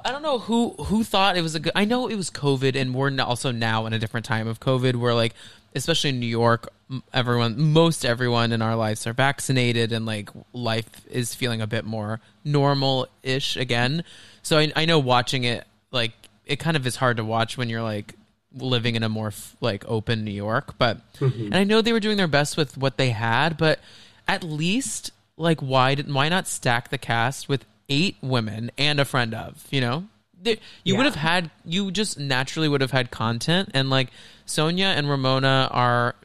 A: i don't know who who thought it was a good i know it was covid and we're also now in a different time of covid where like especially in new york everyone most everyone in our lives are vaccinated and like life is feeling a bit more normal-ish again. So i, I know watching it like it kind of is hard to watch when you're like living in a more like open New York, but mm-hmm. and I know they were doing their best with what they had, but at least like why didn't why not stack the cast with eight women and a friend of you know? There- you would have had you just naturally would have had content and like Sonja and Ramona are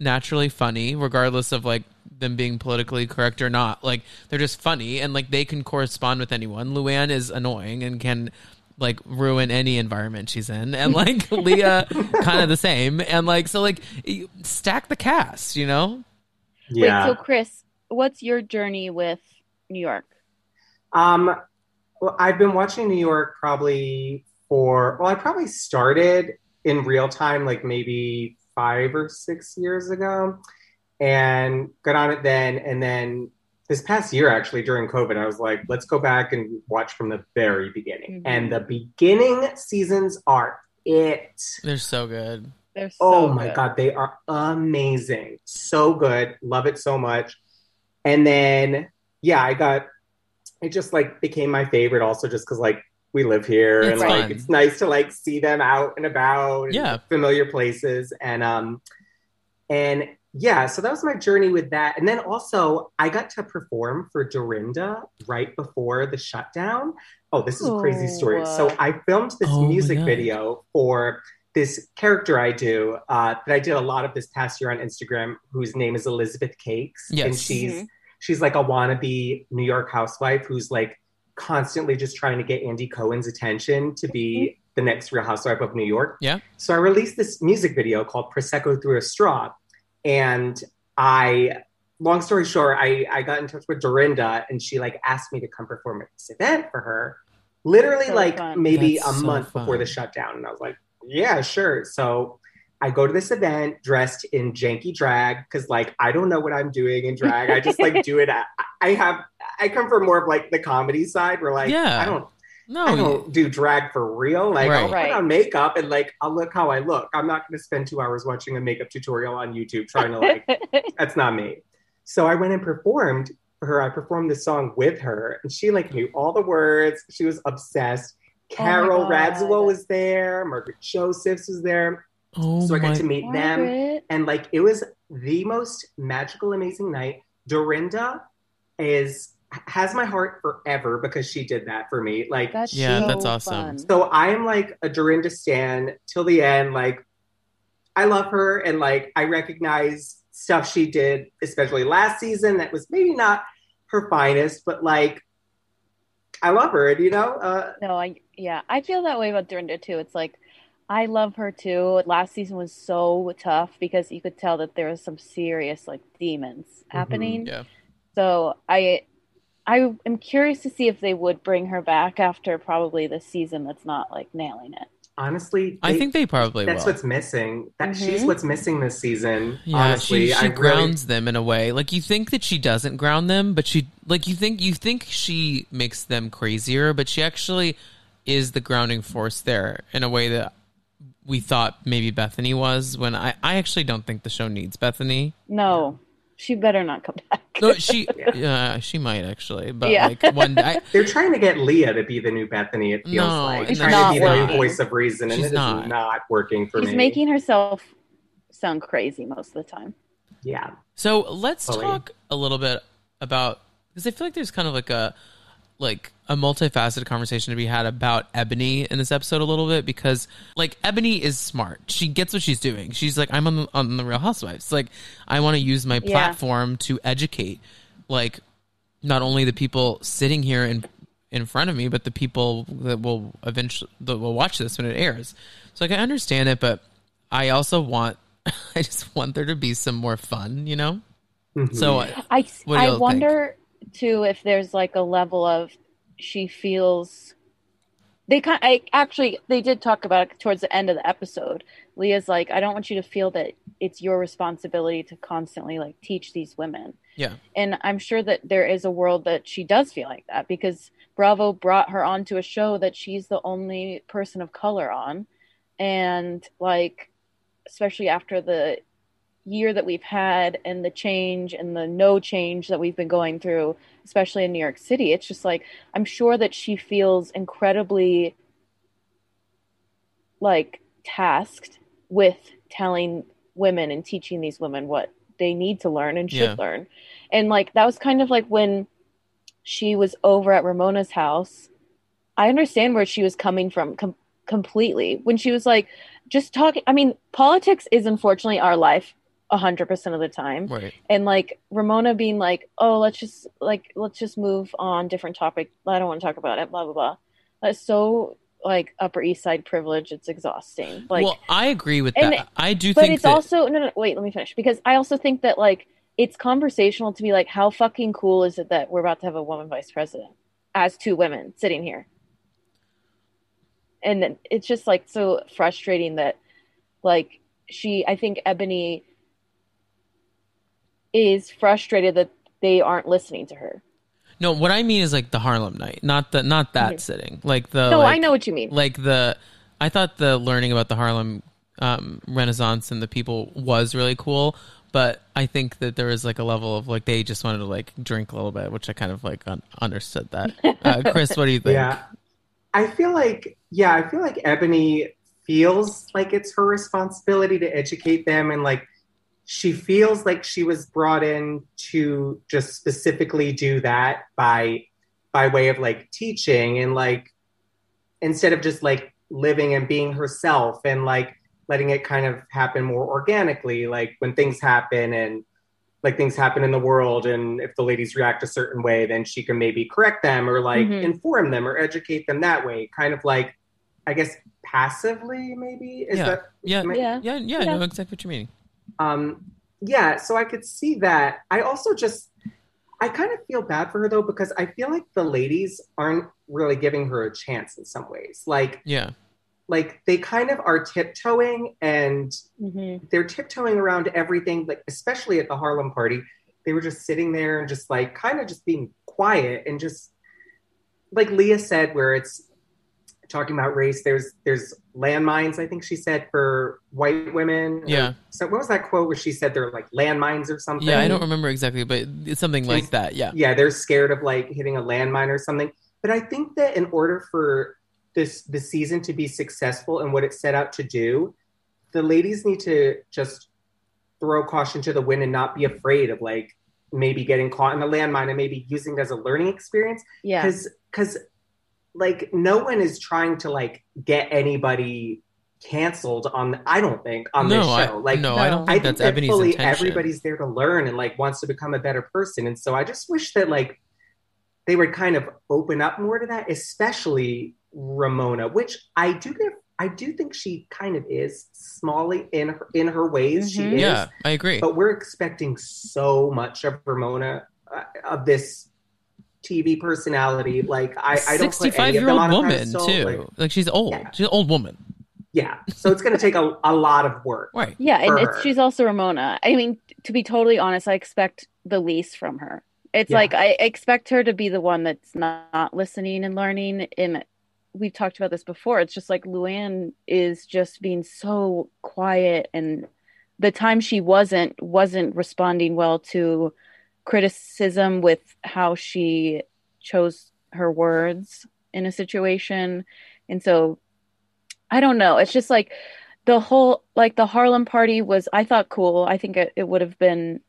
A: naturally funny regardless of like them being politically correct or not. Like they're just funny and like they can correspond with anyone. Luann is annoying and can like ruin any environment she's in and like Leah kind of the same and like so like stack the cast you know
C: yeah.
B: wait, so Chris, what's your journey with New York?
C: Um, well, I've been watching New York probably for, well, I probably started in real time, like maybe five or six years ago, and got on it then. And then this past year, actually, during COVID, I was like, let's go back and watch from the very beginning.
B: Mhm.
C: And the beginning seasons are it.
A: they're so good
B: They're so
C: Oh my
B: good.
C: god, they are amazing. So good. Love it so much. And then yeah, I got it just like became my favorite also just cuz like we live here
A: It's
C: and like
A: fun.
C: it's nice to like see them out and about and
A: Yeah.
C: familiar places and um and yeah, so that was my journey with that. And then also I got to perform for Dorinda right before the shutdown. Oh, this is a crazy story. So I filmed this
A: Oh
C: music video for this character I do uh, that I did a lot of this past year on Instagram, whose name is Elizabeth Cakes,
A: Yes.
C: and she's
B: Mhm.
C: she's like a wannabe New York housewife who's like constantly just trying to get Andy Cohen's attention to be the next Real Housewife of New York.
A: Yeah.
C: So I released this music video called Prosecco Through a Straw, and I. Long story short, I, I got in touch with Dorinda and she like asked me to come perform at this event for her. Literally
B: So
C: like
B: fun.
C: maybe
A: That's
C: a
A: so
C: month before the shutdown. And I was like, yeah, sure. So I go to this event dressed in janky drag because, like, I don't know what I'm doing in drag. I just like do it. I, I have, I come from more of like the comedy side where, like,
A: Yeah.
C: I don't,
A: No,
C: I don't do drag for real. Like I'll
A: Right.
B: Right.
C: put on makeup and like I'll look how I look. I'm not going to spend two hours watching a makeup tutorial on YouTube trying to like. that's not me. So I went and performed for her. I performed this song with her, and she like knew all the words. She was obsessed.
B: Oh Carole.
C: Radziwill was there. Margaret Josephs was there.
A: oh
C: so I got to meet them, and like it was the most magical, amazing night. Dorinda is has my heart forever because she did that for me. Like
B: That's
A: Yeah,
B: so
A: that's awesome.
B: fun.
C: so I am like a Dorinda stan till the end. Like I love her and like I recognize stuff she did, especially last season that was maybe not her finest, but like I love her and you know, uh
B: No, I yeah, I feel that way about Dorinda too. It's like I love her too. Last season was so tough because you could tell that there was some serious like demons happening.
A: yeah.
B: So I I am curious to see if they would bring her back after probably the season that's not like nailing it.
C: honestly
A: I think they probably
C: that's
A: will.
C: what's missing. That she's
B: Mhm.
C: what's missing this season.
A: Yeah,
C: honestly.
A: she, she
C: I really-
A: grounds them in a way. Like you think that she doesn't ground them, but she like you think you think she makes them crazier, but she actually is the grounding force there in a way that we thought maybe Bethany was. When I I actually don't think the show needs Bethany.
B: No, she better not come back.
A: No, she yeah, she might actually, but
B: Yeah.
A: like one I,
C: They're trying to get Leah to be the new Bethany, it feels
A: No,
C: like.
A: it's
C: trying
B: not
C: to be the
B: working.
C: new voice of reason, and
A: She's
C: it is
A: not.
C: not. working for
B: She's
C: me.
B: She's making herself sound crazy most of the time.
C: yeah.
A: So let's
C: Chloe.
A: talk a little bit about because I feel like there's kind of like a like a multifaceted conversation to be had about Eboni in this episode a little bit because like Eboni is smart. She gets what she's doing. She's like I'm on the, on the Real Housewives. Like I want to use my
B: Yeah.
A: platform to educate like not only the people sitting here in in front of me, but the people that will eventually that will watch this when it airs. So like I understand it, but I also want I just want there to be some more fun, you know.
C: Mhm.
A: So
B: I
A: What do
B: I wonder too if there's like a level of she feels they kind I actually they did talk about it towards the end of the episode. Leah's like I don't want you to feel that it's your responsibility to constantly like teach these women.
A: yeah,
B: And I'm sure that there is a world that she does feel like that because Bravo brought her onto a show that she's the only person of color on. And like, especially after the year that we've had and the change and the no change that we've been going through, especially in New York City, it's just like, I'm sure that she feels incredibly like tasked with telling women and teaching these women what they need to learn and should
A: Yeah.
B: learn. And like that was kind of like when she was over at Ramona's house. I understand where she was coming from com- completely. When she was like just talking I mean, politics is unfortunately our life 100% of the time
A: right.
B: and like Ramona being like, "Oh, let's just like let's just move on different topic. I don't want to talk about it." Blah blah blah. That's so like Upper East Side privilege. It's exhausting. Like,
A: well, I agree with
B: and
A: that.
B: it-
A: I do think.
B: but
A: think
B: it's
A: that
B: also no, no, no. Wait, let me finish because I also think that like it's conversational to be like, how fucking cool is it that we're about to have a woman vice president as two women sitting here, and then it's just like so frustrating that like she, I think Eboni is frustrated that they aren't listening to her.
A: no. What I mean is like the Harlem Night, not the not that
B: Mhm.
A: sitting. Like the
B: no,
A: like,
B: I know what you mean.
A: Like the I thought the learning about the Harlem um, Renaissance and the people was really cool. But I think that there was like a level of like they just wanted to like drink a little bit, which I kind of like un- understood that. Uh, Chris, what do you think?
C: Yeah. I feel like, yeah, I feel like Eboni feels like it's her responsibility to educate them. And like, she feels like she was brought in to just specifically do that by, by way of like teaching and like, instead of just like living and being herself and like letting it kind of happen more organically, like when things happen and like things happen in the world and if the ladies react a certain way then she can maybe correct them or like
B: Mhm.
C: inform them or educate them that way kind of like i guess passively maybe is
A: Yeah.
C: that
A: Yeah,
C: am I-
A: yeah,
B: Yeah.
A: yeah, I know exactly what you mean.
C: Um yeah so i could see that. I also just i kind of feel bad for her though because i feel like the ladies aren't really giving her a chance in some ways. Like
A: Yeah,
C: like they kind of are tiptoeing and
B: hmm
C: they're tiptoeing around everything, like especially at the Harlem party. They were just sitting there and just like kind of just being quiet and just like Leah said, where it's talking about race. There's there's landmines. I think she said for white women.
A: Yeah.
C: So what was that quote where she said they're like landmines or something?
A: Yeah, I don't remember exactly, but it's something like that. Yeah.
C: yeah they're scared of like hitting a landmine or something but i think that in order for this the season to be successful and what it set out to do the ladies need to just throw caution to the wind and not be afraid of like maybe getting caught in a landmine and maybe using it as a learning experience
B: Yeah.
C: because because like no one is trying to like get anybody canceled on i don't think on
A: no,
C: this
A: I,
C: show like
A: no, I don't
B: no.
C: I
A: think
C: think
A: that's
C: that fully
A: intention.
C: everybody's there to learn and like wants to become a better person. And so I just wish that like they would kind of open up more to that, especially Ramona, which I do give I do think she kind of is smally in her in her ways. She
B: Mhm.
C: is.
A: Yeah, I agree.
C: But we're expecting so much of Ramona uh, of this TV personality. Like I, I don't put any of them
A: year old
C: on a
A: woman
C: pedestal.
A: too.
C: Like,
A: Like, she's old.
C: Yeah.
A: She's an old woman.
C: yeah. So it's going to take a, a lot of work.
A: Right.
B: Yeah, and it's, she's also Ramona. I mean, to be totally honest, I expect the least from her. It's
C: Yeah.
B: like I expect her to be the one that's not, not listening and learning. And we've talked about this before. It's just like Luann is just being so quiet, and the time she wasn't wasn't responding well to criticism with how she chose her words in a situation, and so I don't know. It's just like the whole like the Harlem party was I thought cool. I think it, it would have been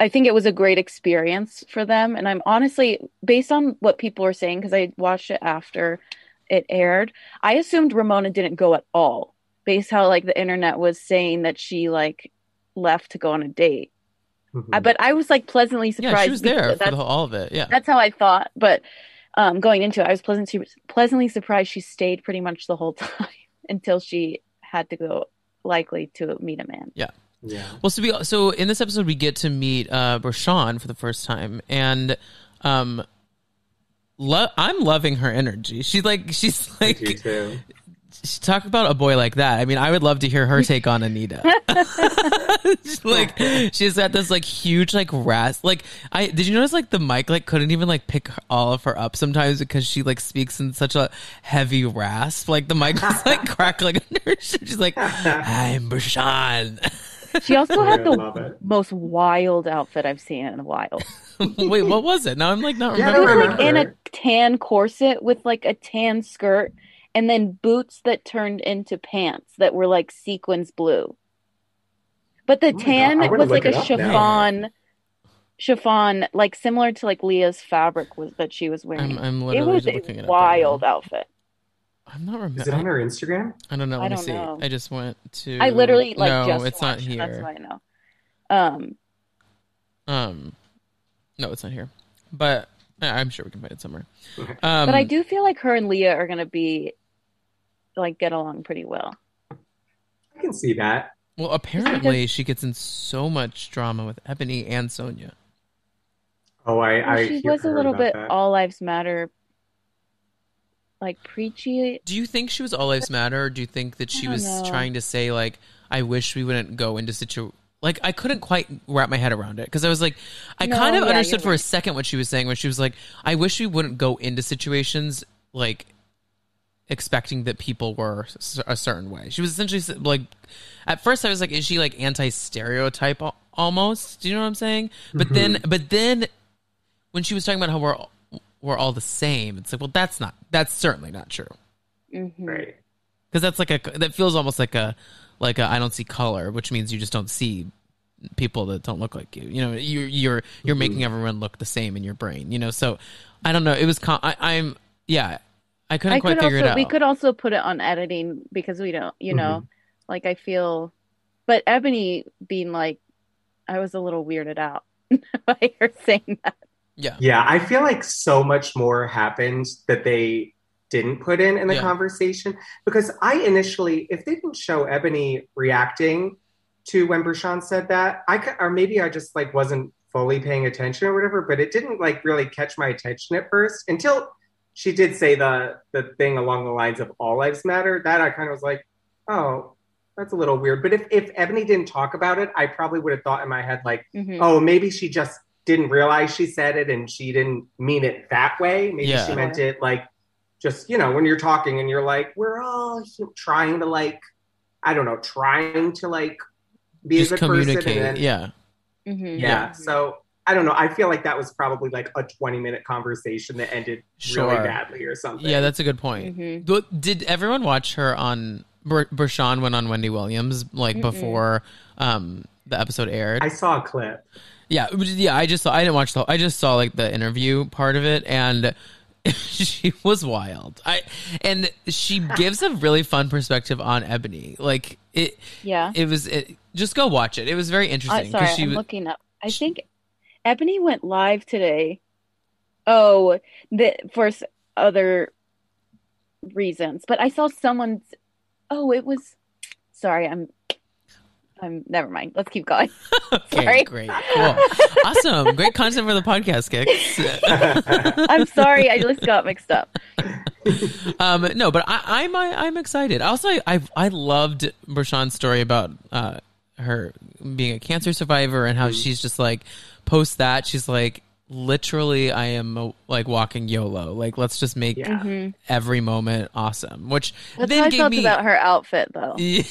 B: I think it was a great experience for them and I'm honestly based on what people are saying because I watched it after it aired, I assumed Ramona didn't go at all. Based how like the internet was saying that she like left to go on a date.
C: Mhm.
B: I, but I was like pleasantly surprised.
A: Yeah, she was there for the all of it. Yeah.
B: that's how I thought. But um, going into it, I was pleasantly pleasantly surprised she stayed pretty much the whole time until she had to go, likely to meet a man.
C: yeah. Yeah.
A: Well, so we so in this episode we get to meet uh Rashawn for the first time, and um, lo- I'm loving her energy. She's like she's like
C: do too.
A: she talk about a boy like that. I mean, I would love to hear her take on Anita. She's like she's got this like huge like rasp. Like I did you notice like the mic like couldn't even like pick all of her up sometimes because she like speaks in such a heavy rasp. Like the mic was like crackling under her. She's like, "I'm Rashawn."
B: She also had the most wild outfit I've seen in a while.
A: Wait, what was it? Now I'm like not
C: Yeah, I
B: It was like in a tan corset with like a tan skirt and then boots that turned into pants that were like sequins blue. But the
C: Oh
B: tan was like a
C: it up now.
B: chiffon chiffon like similar to like Leah's fabric was that she was wearing.
A: I'm, I'm
B: it
A: literally
B: was
A: just
B: a
A: it
B: wild
A: right
B: outfit.
A: I'm not remembering.
C: Is it on her Instagram?
A: I don't know.
B: I
A: Let me
B: don't
A: see.
B: know.
A: I just went to.
B: I literally like
A: no,
B: just
A: it's not
B: here. That's why I know. Um
A: Um, no, it's not here. But uh, I'm sure we can find it somewhere. Um,
B: but I do feel like her and Leah are gonna be like get along pretty well.
C: I can see that.
A: Well, apparently she gets in so much drama with Eboni and Sonja.
C: Oh, I,
B: Well,
C: I
B: she
C: hear-
B: was a little bit
C: that.
B: all lives matter like preachy
A: Do you think she was all lives matter, or do you think that she was
B: know.
A: trying to say like, "I wish we wouldn't go into situ"? Like I couldn't quite wrap my head around it because I was like, I
B: No,
A: kind of
B: yeah,
A: understood
B: you're
A: for a second what she was saying when she was like, "I wish we wouldn't go into situations like expecting that people were a certain way." She was essentially like, at first I was like, "Is she like anti stereotype almost?" Do you know what I'm saying? But then, but then when she was talking about how we're all, we're all the same, it's like, well, that's not that's certainly not true
B: Mhm.
C: Right.
A: because that's like a that feels almost like a like a I don't see color, which means you just don't see people that don't look like you. You know, you're you're you're making everyone look the same in your brain. You know, so I don't know. It was con- I, I'm yeah, I couldn't
B: I
A: quite
B: could
A: figure
B: also
A: it out.
B: we could also put it on editing because we don't you know
C: Mhm.
B: like I feel but Eboni being like I was a little weirded out by her saying that.
A: yeah,
C: Yeah, I feel like so much more happened that they didn't put in in the
A: Yeah.
C: conversation because I initially, if they didn't show Eboni reacting to when Bershan said that, I could, or maybe I just like wasn't fully paying attention or whatever, but it didn't like really catch my attention at first until she did say the the thing along the lines of all lives matter. That I kind of was like, oh, that's a little weird. But if if Eboni didn't talk about it, I probably would have thought in my head like
B: Mhm.
C: oh, maybe she just didn't realize she said it and she didn't mean it that way. Maybe
A: Yeah.
C: she meant it like just you know when you're talking and you're like we're all trying to like I don't know trying to like be
A: Just
C: a good person and then,
A: yeah.
B: Mhm.
C: yeah. So I don't know. I feel like that was probably like a 20 minute conversation that ended
A: Sure.
C: really badly or something.
A: Yeah, that's a good point.
B: Mhm.
A: Did everyone watch her on? Ber- Bershan went on Wendy Williams like
B: Mm-mm.
A: before um, the episode aired.
C: I saw a clip.
A: Yeah, yeah. I just saw. I didn't watch the. I just saw like the interview part of it, and she was wild. I and she gives a really fun perspective on Eboni. Like it.
B: Yeah.
A: It was. It, just go watch it. It was very
B: Uh,
A: interesting
B: sorry,
A: she
B: I'm
A: was.
B: looking up. I think Eboni went live today. Oh, the for other reasons, but I saw someone's. Oh, it was. Sorry, I'm. I'm. Never mind. Let's keep going.
A: Okay,
B: sorry.
A: great, cool, awesome, great content for the podcast, Kix.
B: I'm sorry. I just got mixed up.
A: um, no, but I, I'm I, I'm excited. Also, I I, I loved Bershan's story about uh, her being a cancer survivor and how
C: Mm-hmm.
A: she's just like post that she's like literally I am uh, like walking YOLO. Like let's just make
C: Yeah.
B: Mhm.
A: every moment awesome. Which
B: That's
A: then
B: how I
A: gave
B: felt
A: me
B: about her outfit, though.
A: yeah,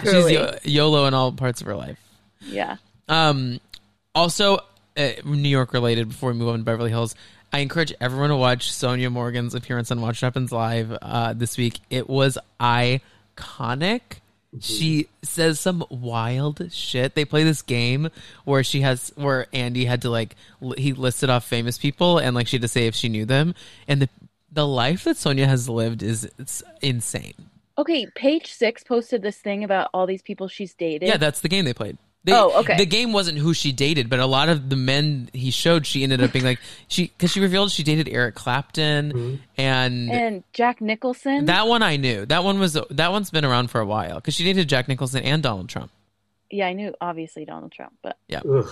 A: she's
B: Truly.
A: yo- YOLO in all parts of her life.
B: Yeah.
A: Um, also, uh, New York related. Before we move on to Beverly Hills, I encourage everyone to watch Sonja Morgan's appearance on Watch What Happens Live uh, this week. It was iconic. She says some wild shit. They play this game where she has where Andy had to like li- he listed off famous people and like she had to say if she knew them and the the life that Sonja has lived is it's insane.
B: Okay. Page six posted this thing about all these people she's dated.
A: Yeah, that's the game they played. They,
B: Oh, okay.
A: The game wasn't who she dated, but a lot of the men he showed, she ended up being like she because she revealed she dated Eric Clapton, mm-hmm. and,
B: and Jack Nicholson.
A: that one I knew. That one was that one's been around for a while because she dated Jack Nicholson and Donald Trump.
B: yeah, I knew obviously Donald Trump, but
C: Ugh.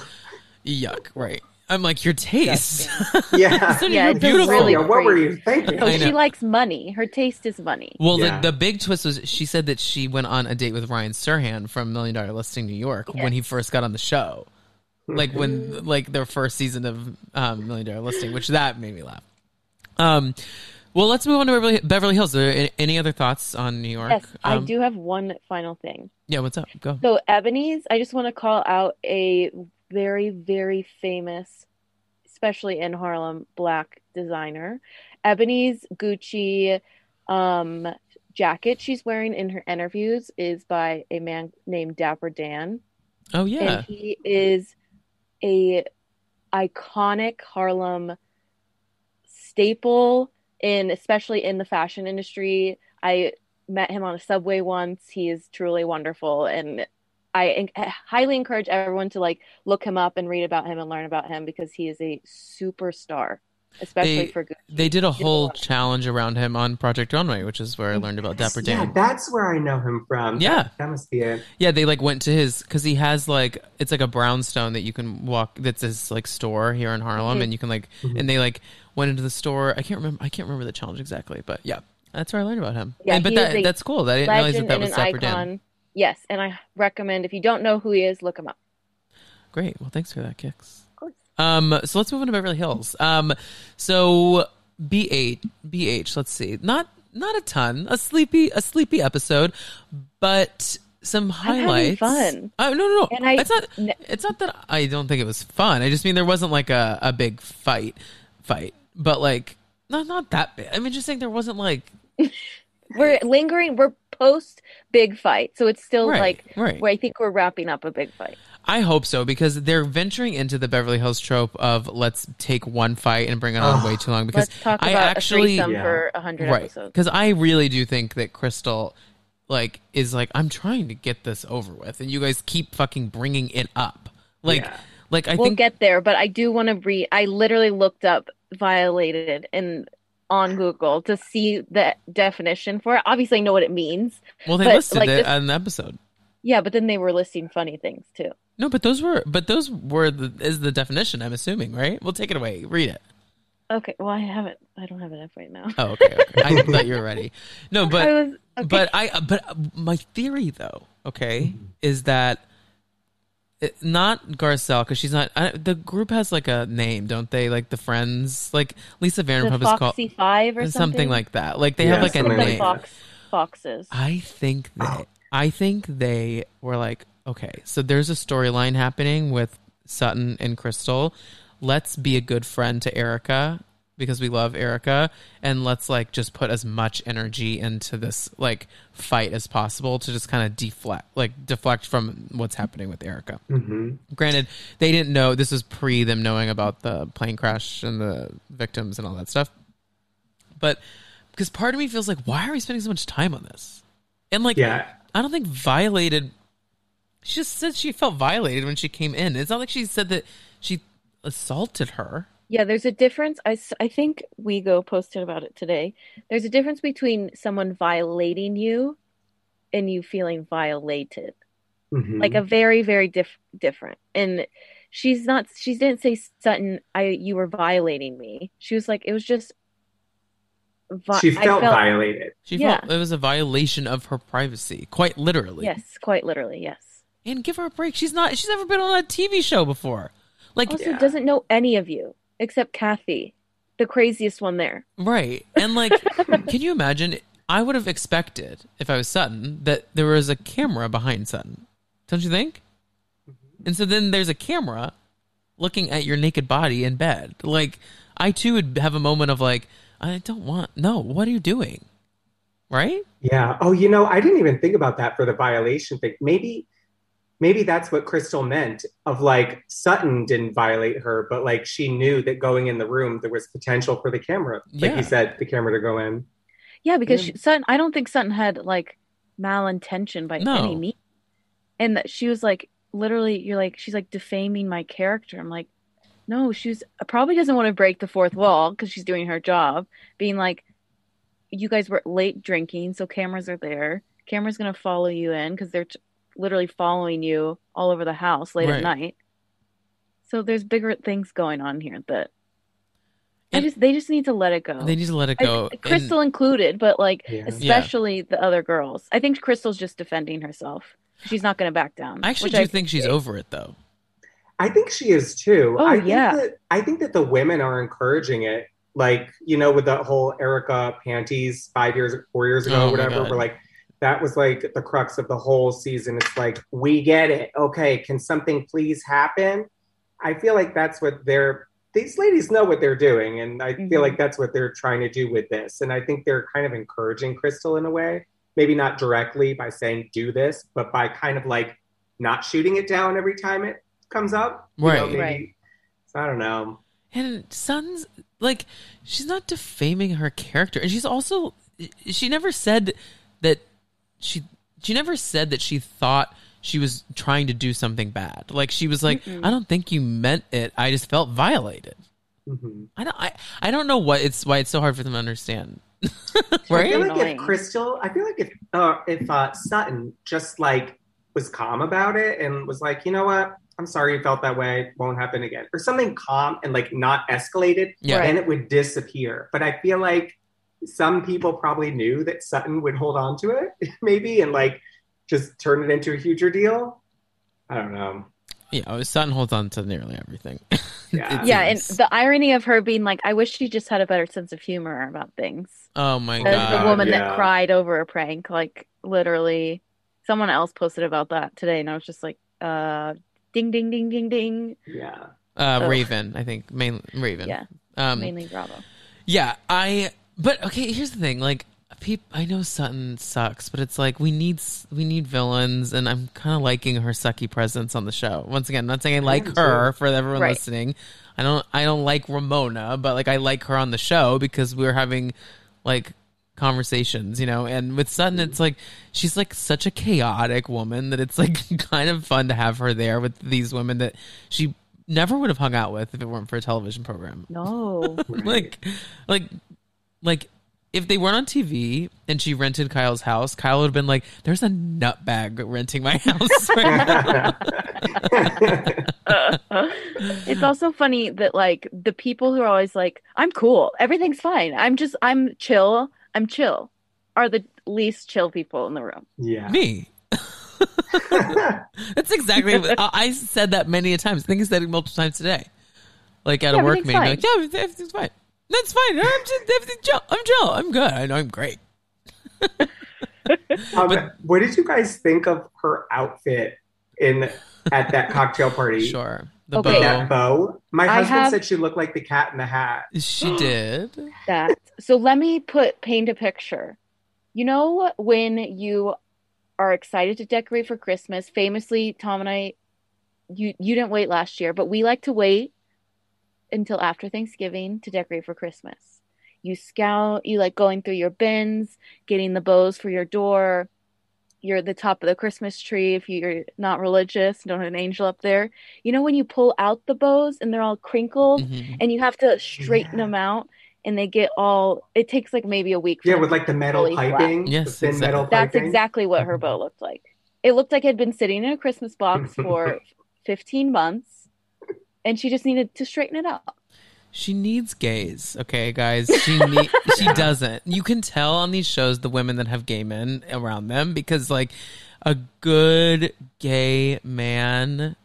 A: Yuck! Right? I'm like your taste.
C: Yeah.
A: Sonja,
B: Yeah,
A: you're beautiful.
B: really-
C: Sonja, what were you thinking?
B: she likes money. Her taste is money.
A: Well,
C: Yeah.
A: the, the big twist was she said that she went on a date with Ryan Serhant from Million Dollar Listing New York when he first got on the show, like when like their first season of um, Million Dollar Listing, which that made me laugh. Um, well, let's move on to Beverly, Beverly Hills. Are there any, any other thoughts on New York?
B: Yes, I
A: Um,
B: do have one final thing.
A: Yeah, what's up? Go.
B: So Eboni's, I just want to call out a very, very famous, especially in Harlem, black designer. Eboni's Gucci um, jacket she's wearing in her interviews is by a man named Dapper Dan.
A: Oh yeah,
B: and he is a iconic Harlem staple in especially in the fashion industry. I met him on a subway once. He is truly wonderful and I highly encourage everyone to like look him up and read about him and learn about him because he is a superstar, especially
A: They-
B: for Gucci.
A: they did a whole
B: lot.
A: challenge around him on Project Runway, which is where I learned about Dapper Dan.
C: Yeah, that's where I know him from.
A: Yeah.
C: That, that must be it.
A: Yeah, they like went to his because he has like it's like a brownstone that you can walk. That's his like store here in Harlem,
B: Mhm.
A: and you can like and they like went into the store. I can't remember. I can't remember the challenge exactly, but yeah, that's where I learned about him.
B: Yeah,
A: And- but that that's cool. I didn't realize that that was
B: an
A: Dapper
B: icon.
A: Dan.
B: Yes, and I recommend if you don't know who he is, look him up.
A: Great. Well, thanks for that, Kix.
B: Of course.
A: Um, so let's move on to Beverly Hills. Um, so B eight, BH. Let's see. Not not a ton. A sleepy a sleepy episode, but some highlights.
B: fun.
A: Uh, no, no, no.
B: And I-
A: it's not. It's not that I don't think it was fun. I just mean there wasn't like a, a big fight, fight. But like, not not that big. I mean, just saying there wasn't like
B: We're lingering. We're post big fight, so it's still
A: Right,
B: like
A: right.
B: where I think we're wrapping up a big fight.
A: I hope so because they're venturing into the Beverly Hills trope of let's take one fight and bring it on
C: Ugh.
A: way too long. Because
B: Let's talk
A: I actually
B: a threesome
C: Yeah.
B: for a hundred
A: right
B: episodes.
A: because I really do think that Crystal like is like I'm trying to get this over with, and you guys keep fucking bringing it up. Like,
C: Yeah.
A: like I
B: we'll
A: think
B: get there, but I do want to read. I literally looked up violated and on Google to see the definition for it. Obviously, I know what it means.
A: well they
B: but,
A: listed
B: like,
A: it
B: this-
A: on the episode.
B: Yeah, but then they were listing funny things too.
A: No, but those were but those were the is the definition. I'm assuming, right? We'll take it away. Read it.
B: Okay, well, I haven't. I don't have it up right now.
A: Oh, okay. okay. I thought you were ready. No, but
B: I was. Okay.
A: but I but my theory though, okay,
B: Mm-hmm.
A: is that it, not Garcelle because she's not. I, the group has like a name, don't they? Like the Friends, like Lisa
B: The
A: Vanderpump is called
B: Foxy Five or
A: something.
B: something,
A: like that. Like they
C: Yeah,
A: have like a
C: something like
A: name.
B: fox foxes.
A: I think that I think they were like, okay, so there's a storyline happening with Sutton and Crystal. Let's be a good friend to Erica because we love Erica, and let's like just put as much energy into this like fight as possible to just kind of deflect, like deflect from what's happening with Erica.
C: hmm
A: Granted, they didn't know this was pre them knowing about the plane crash and the victims and all that stuff. But because part of me feels like, why are we spending so much time on this? And like,
C: Yeah.
A: I don't think violated. She just said she felt violated when she came in. It's not like she said that she assaulted her.
B: Yeah, there's a difference. I, I think WeGo posted about it today. There's a difference between someone violating you and you feeling violated.
C: hmm
B: Like a very, very diff different. And she's not, she didn't say, Sutton, I, you were violating me. She was like, it was just, vi-
C: she
B: I
C: felt violated.
A: She
B: Yeah.
A: felt it was a violation of her privacy, quite literally.
B: Yes, quite literally, yes.
A: And give her a break. She's not. She's never been on a TV show before. Like,
B: Also,
C: Yeah.
B: doesn't know any of you except Kathy, the craziest one there.
A: Right. And like, can you imagine? I would have expected, if I was Sutton, that there was a camera behind Sutton. Don't you think? Mm-hmm. And so then there's a camera looking at your naked body in bed. Like, I too would have a moment of like, I don't want, no, what are you doing? Right?
C: Yeah. Oh, you know, I didn't even think about that for the violation thing. Maybe, maybe that's what Crystal meant. Of like Sutton didn't violate her, but like she knew that going in the room there was potential for the camera, like
A: Yeah.
C: you said, the camera to go in.
B: Yeah, because
C: Yeah.
B: she, Sutton, I don't think Sutton had like malintention by
A: No.
B: any means. And that she was like, literally, you're like, she's like defaming my character. I'm like, no, she's uh, probably doesn't want to break the fourth wall because she's doing her job, being like, you guys were late drinking, so cameras are there. Camera's gonna follow you in because they're t- literally following you all over the house late
A: Right.
B: at night. So there's bigger things going on here that I just they just need to let it go.
A: They need to let it
B: I-
A: go. And-
B: Crystal included, but like
C: Yeah.
B: especially the other girls. I think Crystal's just defending herself. She's not going to back down.
A: I actually
B: which
A: do think she's
B: appreciate.
A: over it though.
C: I think she is too.
B: Oh,
C: I think
B: yeah.
C: That, I think that the women are encouraging it. Like, you know, with the whole Erica panties five years, four years ago,
A: Oh,
C: whatever, we're like, that was like the crux of the whole season. It's like, we get it. Okay, can something please happen? I feel like that's what they're, these ladies know what they're doing. And I
B: Mhm.
C: feel like that's what they're trying to do with this. And I think they're kind of encouraging Crystal in a way. Maybe not directly by saying do this, but by kind of like not shooting it down every time it comes up. You know,
A: Right.
B: Right.
C: So I don't know.
A: And Sun's like she's not defaming her character, and she's also she never said that she she never said that she thought she was trying to do something bad. Like she was like,
B: Mm-mm.
A: I don't think you meant it. I just felt violated.
C: Mhm.
A: I don't I, I don't know what it's why it's so hard for them to understand. right?
C: I feel like if Crystal, I feel like if uh, if uh, Sutton just like was calm about it and was like, you know what, I'm sorry you felt that way, won't happen again, or something calm and like not escalated,
A: Yeah.
B: Right.
C: then it would disappear. But I feel like some people probably knew that Sutton would hold on to it, maybe, and like just turn it into a huger deal. I don't know.
A: Yeah, Sutton holds on to nearly everything.
C: Yeah.
B: Yeah, and the irony of her being like, I wish she just had a better sense of humor about things.
A: oh my
B: As
A: god.
B: the woman
C: yeah.
B: that cried over a prank, like literally, someone else posted about that today, and I was just like, uh, ding, ding, ding, ding, ding.
C: Yeah.
A: Uh,
B: Ugh.
A: Raven, I think mainly Raven.
B: Yeah,
A: Um,
B: mainly Bravo.
A: Yeah, I. But okay, here's the thing. Like, peop, I know Sutton sucks, but it's like we need we need villains, and I'm kind of liking her sucky presence on the show. Once again, I'm not saying I like her for everyone
B: Right.
A: listening. I don't I don't like Ramona, but like I like her on the show because we're having like conversations, you know. And with Sutton, it's like she's like such a chaotic woman that it's like kind of fun to have her there with these women that she never would have hung out with if it weren't for a television program
B: No.
A: like like like if they weren't on TV and she rented Kyle's house, Kyle would have been like, "There's a nutbag renting my house."
B: it's also funny that like the people who are always like, I'm cool, everything's fine, I'm just, I'm chill, I'm chill, are the least chill people in the room.
C: yeah.
A: Me, That's exactly. I I said that many a times. I think I said it multiple times today. Like at
B: Yeah,
A: a work meeting, be like, yeah, everything's fine. That's fine. I'm just, everything's chill. I'm chill. I'm good. I know I'm great.
C: um, what did you guys think of her outfit in at that cocktail party?
A: Sure. The
B: Okay.
C: That
A: bow.
C: bow. My
B: I
C: husband
B: have-
C: said she looked like the cat in the hat.
A: She did.
B: that. So let me put paint a picture. You know when you are excited to decorate for Christmas, famously Tom and I you you didn't wait last year, but we like to wait until after Thanksgiving to decorate for Christmas. You scout, you like going through your bins, getting the bows for your door. You're at the top of the Christmas tree if you're not religious, don't have an angel up there. You know when you pull out the bows and they're all crinkled
A: Mhm.
B: and you have to straighten
C: Yeah.
B: them out and they get all it takes like maybe a week
C: Yeah,
B: them
C: with like the metal
B: really flat.
C: piping.
A: Yes,
C: the thin metal
A: exactly.
B: that's
C: piping.
B: exactly what her bow looked like it looked like it had been sitting in a christmas box for 15 months and she just needed to straighten it up.
A: She needs gays, okay, guys. She need, she doesn't. You can tell on these shows the women that have gay men around them because like a good gay man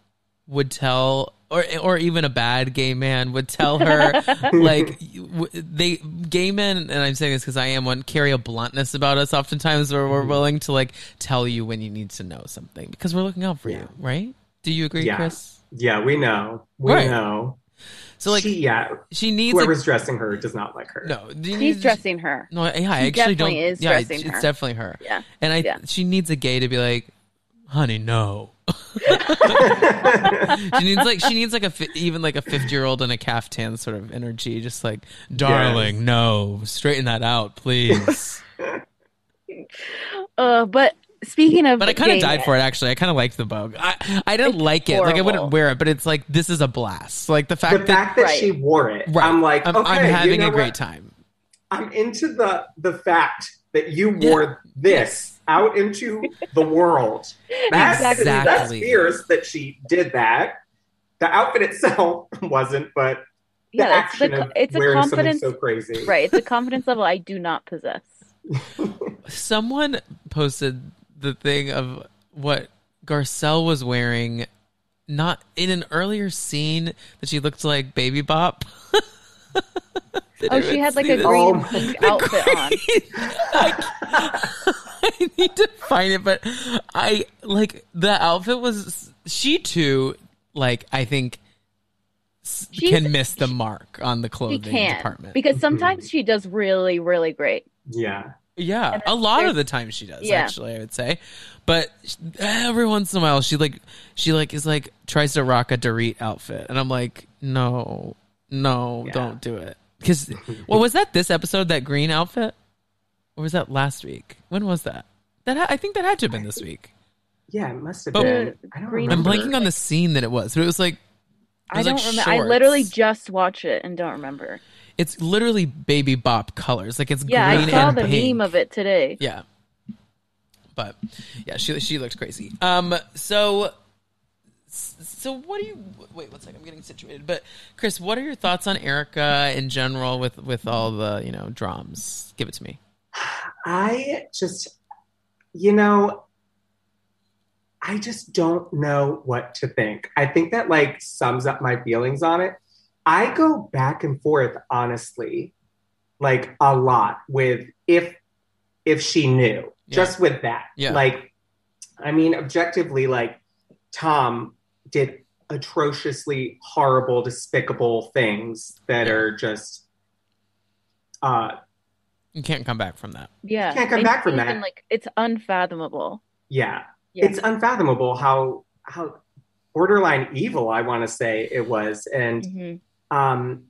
A: would tell or or even a bad gay man would tell her like w- they gay men and I'm saying this because I am one carry a bluntness about us oftentimes where we're mm-hmm. willing to like tell you when you need to know something because we're looking out for
C: Yeah.
A: you, right? Do you agree,
C: Yeah.
A: Chris?
C: Yeah, we know. We
A: Right.
C: know.
A: So like
C: she, yeah,
A: she needs a,
C: whoever's dressing her does not like her.
A: no.
B: he's
A: need-
B: dressing her
A: No, yeah, I
B: He
A: actually don't.
B: definitely is
A: yeah, it's,
B: dressing
A: it's
B: her.
A: definitely her.
B: yeah
A: And I,
B: Yeah.
A: she needs a gay to be like, honey, no. she needs like she needs like a fi- even like a fifty year old in a caftan sort of energy, just like, darling,
C: Yes.
A: no, straighten that out, please.
B: uh but speaking of
A: But I kind of died
B: men-
A: for it. Actually, I kind of liked the bug. I I didn't
B: It's
A: like it. Like I wouldn't wear it, but it's like this is a blast. Like the fact
C: the
A: that
C: fact that
B: Right.
C: she wore it,
A: right,
C: I'm like,
A: I'm,
C: okay,
A: I'm having
C: you know
A: a great
C: what?
A: time.
C: I'm into the the fact that you
A: Yeah.
C: wore this out into the world. That's,
B: Exactly.
C: that's fierce that she did that. The outfit itself wasn't, but the
B: yeah it's
C: action
B: the
C: of
B: it's a
C: wearing
B: confidence
C: something so crazy.
B: right it's a confidence level i do not possess
A: Someone posted the thing of what Garcelle was wearing, not in an earlier scene that she looked like Baby Bop.
B: Oh she had like a
A: this?
B: green
C: Oh.
B: pink outfit on
A: I, I need to find it, but I like the outfit was she too. Like I think s-
B: She's-
A: can miss the mark on the
B: she
A: clothing
B: can
A: department.
B: because sometimes she does really really great
C: Yeah.
A: Yeah, a lot of the time she does
B: Yeah.
A: actually, I would say. But every once in a while she like she like is like tries to rock a Dorit outfit and I'm like, "No. No,
C: Yeah.
A: don't do it." Cuz well, was that this episode that green outfit? Or was that last week? When was that? That ha- I think that had to have been this week.
C: Yeah, it must have
A: But-
C: been. I don't
B: Green-
A: I'm
C: remember.
A: blanking on the scene that it was. But it was like it
B: i don't
A: like
B: remember i literally just watched it and don't remember
A: It's literally baby bop colors. Like it's
B: yeah
A: green
B: i saw
A: and
B: the
A: pink.
B: meme of it today
A: Yeah. But yeah, she she looks crazy. Um so so what do you wait one second, I'm getting situated. But Chris, what are your thoughts on Erica in general with with all the, you know, drums? Give it to me.
C: I just, you know, I just don't know what to think. I think that like sums up my feelings on it. I go back and forth, honestly, like a lot with if if she knew,
A: Yeah.
C: just with that.
A: Yeah.
C: Like, I mean, objectively, like Tom did atrociously horrible, despicable things that
A: Yeah.
C: are just uh
A: You can't come back from that.
B: yeah You
C: Can't come
B: And
C: back from
B: even,
C: that.
B: like it's unfathomable
C: yeah.
B: Yeah.
C: it's unfathomable how how borderline evil I want to say it was, and
B: Mhm.
C: Um,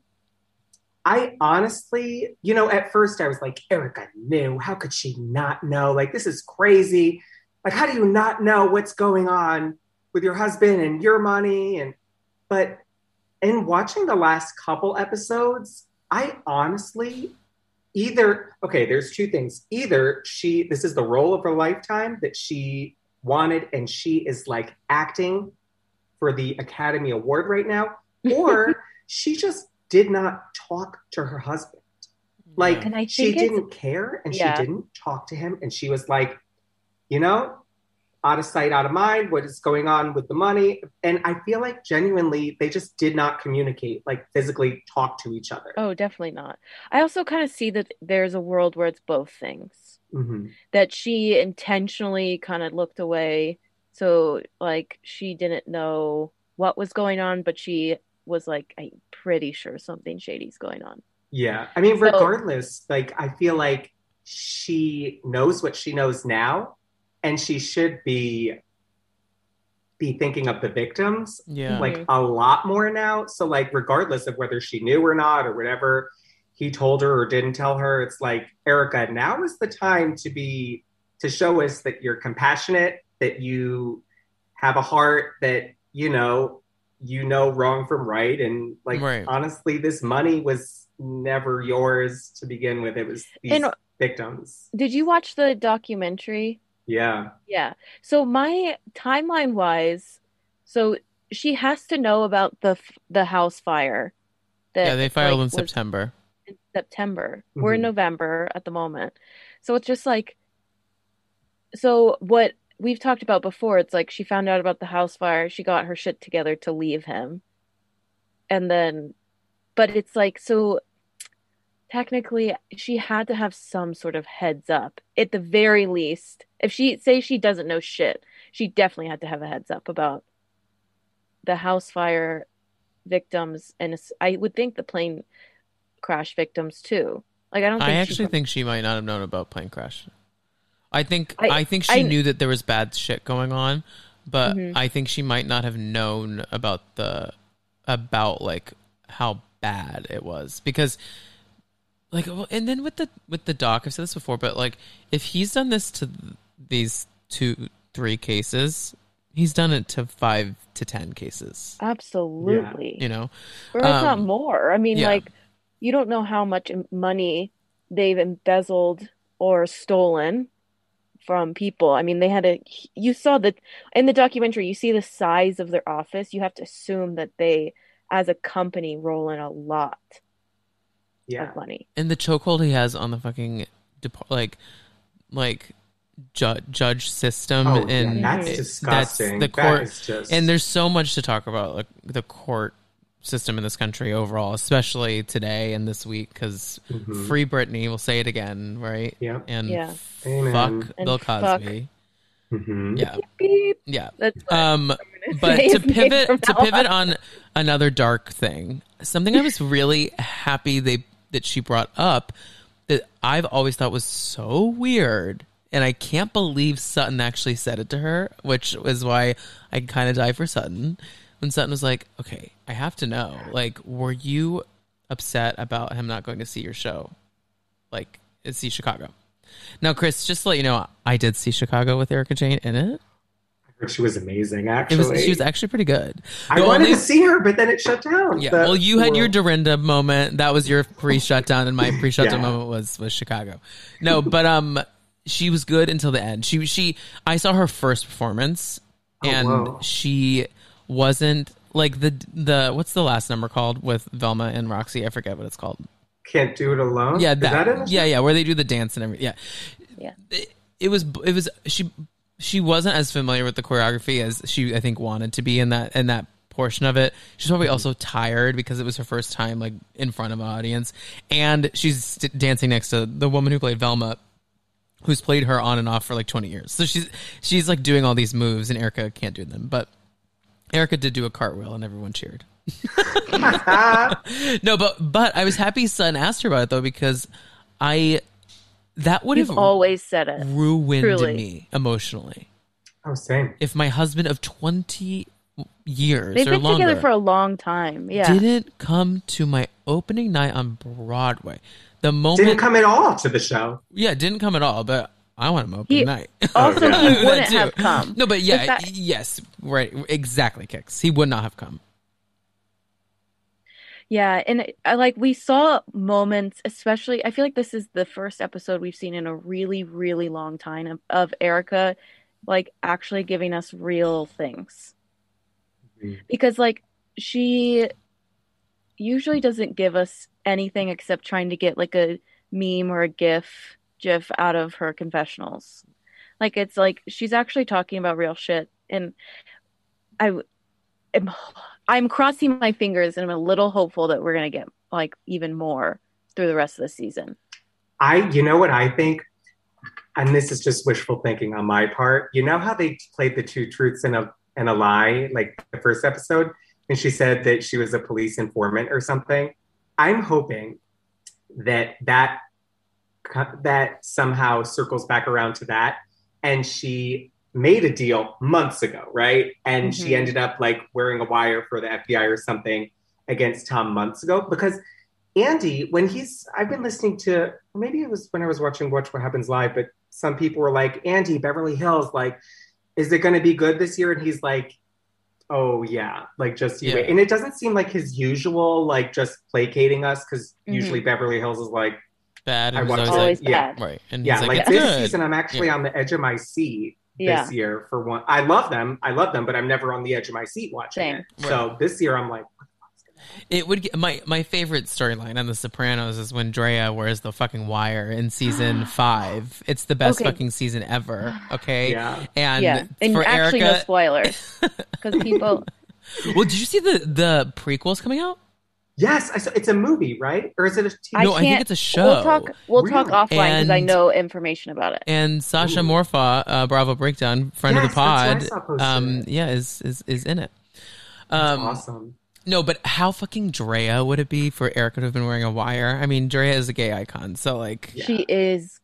C: I honestly, you know, at first I was like, Erica knew. How could she not know? Like this is crazy. Like how do you not know what's going on with your husband and your money? And but in watching the last couple episodes, I honestly either okay there's two things either she this is the role of her lifetime that she wanted and she is like acting for the academy award right now or she just did not talk to her husband like
B: And I
C: she
B: think it's-
C: didn't care and
B: Yeah.
C: she didn't talk to him and she was like you know out of sight, out of mind. What is going on with the money? And I feel like genuinely they just did not communicate, like physically talk to each other.
B: Oh, definitely not. I also kind of see that there's a world where it's both things.
C: hmm
B: That she intentionally kind of looked away. So, like, she didn't know what was going on, but she was like, I'm pretty sure something shady's going on.
C: Yeah. I mean,
B: So-
C: regardless, like I feel like she knows what she knows now, and she should be be thinking of the victims
A: Yeah.
C: like mm-hmm. a lot more now. So like regardless of whether she knew or not or whatever he told her or didn't tell her, it's like Erica, now is the time to be to show us that you're compassionate, that you have a heart, that you know you know wrong from right, and like
A: Right.
C: honestly, this money was never yours to begin with. It was these
B: And-
C: victims.
B: Did you watch the documentary?
C: Yeah.
B: Yeah. So my timeline wise, so she has to know about the the house fire. That
A: yeah, they filed
B: like,
A: in September.
B: in September. We're in
C: Mhm.
B: November at the moment. So it's just like so what we've talked about before, it's like she found out about the house fire, she got her shit together to leave him. And then but it's like so technically she had to have some sort of heads up at the very least if she say she doesn't know shit she definitely had to have a heads up about the house fire victims and i would think the plane crash victims too like i don't think
A: I actually think she might not have known about plane crash. I think
B: I-
A: I, think she
B: I-
A: knew that there was bad shit going on, but
B: Mhm.
A: I think she might not have known about the about like how bad it was. Because like and then with the with the doc I've said this before but like if he's done this to these two three cases he's done it to 5 to 10 cases.
B: Absolutely.
A: You know?
B: Or if not
A: um,
B: more. I mean
A: yeah.
B: like you don't know how much money they've embezzled or stolen from people i mean they had a you saw that in the documentary you see the size of their office you have to assume that they as a company roll in a lot
C: Yeah.
B: of money
A: and the chokehold he has on the fucking dep- like like ju- judge system
C: Oh,
A: and
C: yeah, that's
A: it-
C: disgusting.
A: the court
C: is just
A: and there's so much to talk about like the court system in this country overall especially today and this week because
C: Mhm.
A: free Britney we'll say it again right
C: Yeah.
A: and
B: Yeah.
C: Amen.
A: fuck
B: And
A: Bill
B: fuck-
A: Cosby yeah
B: Beep.
A: yeah
B: that's
A: um but to pivot to pivot
B: on.
A: on another dark thing something i was really happy they that she brought up that i've always thought was so weird and i can't believe sutton actually said it to her which is why i kind of die for sutton when sutton was like okay i have to know like were you upset about him not going to see your show like see chicago now chris just to let you know i did see chicago with Erika Jayne in it
C: she was amazing. Actually,
A: was she was actually pretty good
C: I wanted
A: only-
C: to see her, but then it shut down.
A: Yeah.
C: The-
A: well, you had your Dorinda moment. That was your pre-shutdown, and my pre-shutdown
C: Yeah.
A: moment was was Chicago. No, but um, she was good until the end. She she I saw her first performance,
C: Oh,
A: and she wasn't like the the what's the last number called with Velma and Roxy? I forget what it's called.
C: can't do it alone.
A: Yeah,
C: Is
A: that,
C: in
A: yeah, yeah, where they do the dance and everything. Yeah,
B: Yeah.
A: It, it was it was she she wasn't as familiar with the choreography as she I think wanted to be in that in that portion of it. She's probably also tired because it was her first time like in front of an audience, and she's st- dancing next to the woman who played Velma. Who's played her on and off for like twenty years? So she's she's like doing all these moves, and Erika can't do them. But Erika did do a cartwheel, and everyone cheered. No, but but I was happy Son asked her about it though because I that would
B: You've
A: have
B: always said it.
A: ruined
B: truly.
A: me emotionally
C: oh, same.
A: if my husband of twenty years
B: They've
A: or
B: been
A: longer
B: together for a long time. Yeah.
A: didn't come to my opening night on Broadway. The moment,
C: Didn't come at all to the show.
A: yeah, didn't come at all. But I want him opening
B: He-
A: night.
B: Also, he wouldn't have come.
A: No, but yeah,
B: The fact-
A: yes, right, exactly. Kix. He would not have come.
B: Yeah, and I like we saw moments, especially I feel like this is the first episode we've seen in a really, really long time of, of Erika like actually giving us real things.
C: Mhm.
B: Because like she usually doesn't give us anything except trying to get like a meme or a gif gif out of her confessionals. Like it's like she's actually talking about real shit, and I am I'm crossing my fingers and I'm a little hopeful that we're gonna get like even more through the rest of the season.
C: I, you know what I think, and this is just wishful thinking on my part. You know how they played the two truths and a and a lie, like the first episode, and she said that she was a police informant or something. I'm hoping that that that somehow circles back around to that, and she made a deal months ago, right? And mm-hmm. she ended up like wearing a wire for the FBI or something against Tom months ago because Andy, when he's, I've been listening to, maybe it was when I was watching Watch What Happens Live, but some people were like, Andy, Beverly Hills, like, is it going to be good this year? And he's like, oh yeah, like just you yeah. wait. And it doesn't seem like his usual, like just placating us because mm-hmm. usually Beverly Hills is like
A: bad.
C: I
A: watch
B: always like,
C: yeah,
A: right.
C: And yeah, like, like this good. season, I'm actually yeah. on the edge of my seat yeah. this year for one. I love them. I love them, but I'm never on the edge of my seat watching Same. it. Right. So this year I'm like,
A: it would get, my my favorite storyline on The Sopranos is when Drea wears the fucking wire in season five. It's the best okay. fucking season ever. Okay,
C: yeah,
A: and
B: yeah, and
A: for
B: actually
A: Erika,
B: no spoilers because people.
A: well, did you see the the prequels coming out?
C: Yes, I saw, it's a movie, right? Or is it a TV?
A: No, I think it's a show.
B: We'll talk. We'll really? talk offline because I know information about it.
A: And Sasha Ooh. Morfa, uh, Bravo Breakdown, friend yes, of the pod, um, yeah, is is is in it.
C: Um, awesome.
A: No, but how fucking Drea would it be for Erika to have been wearing a wire? I mean, Drea is a gay icon, so like
B: yeah. she is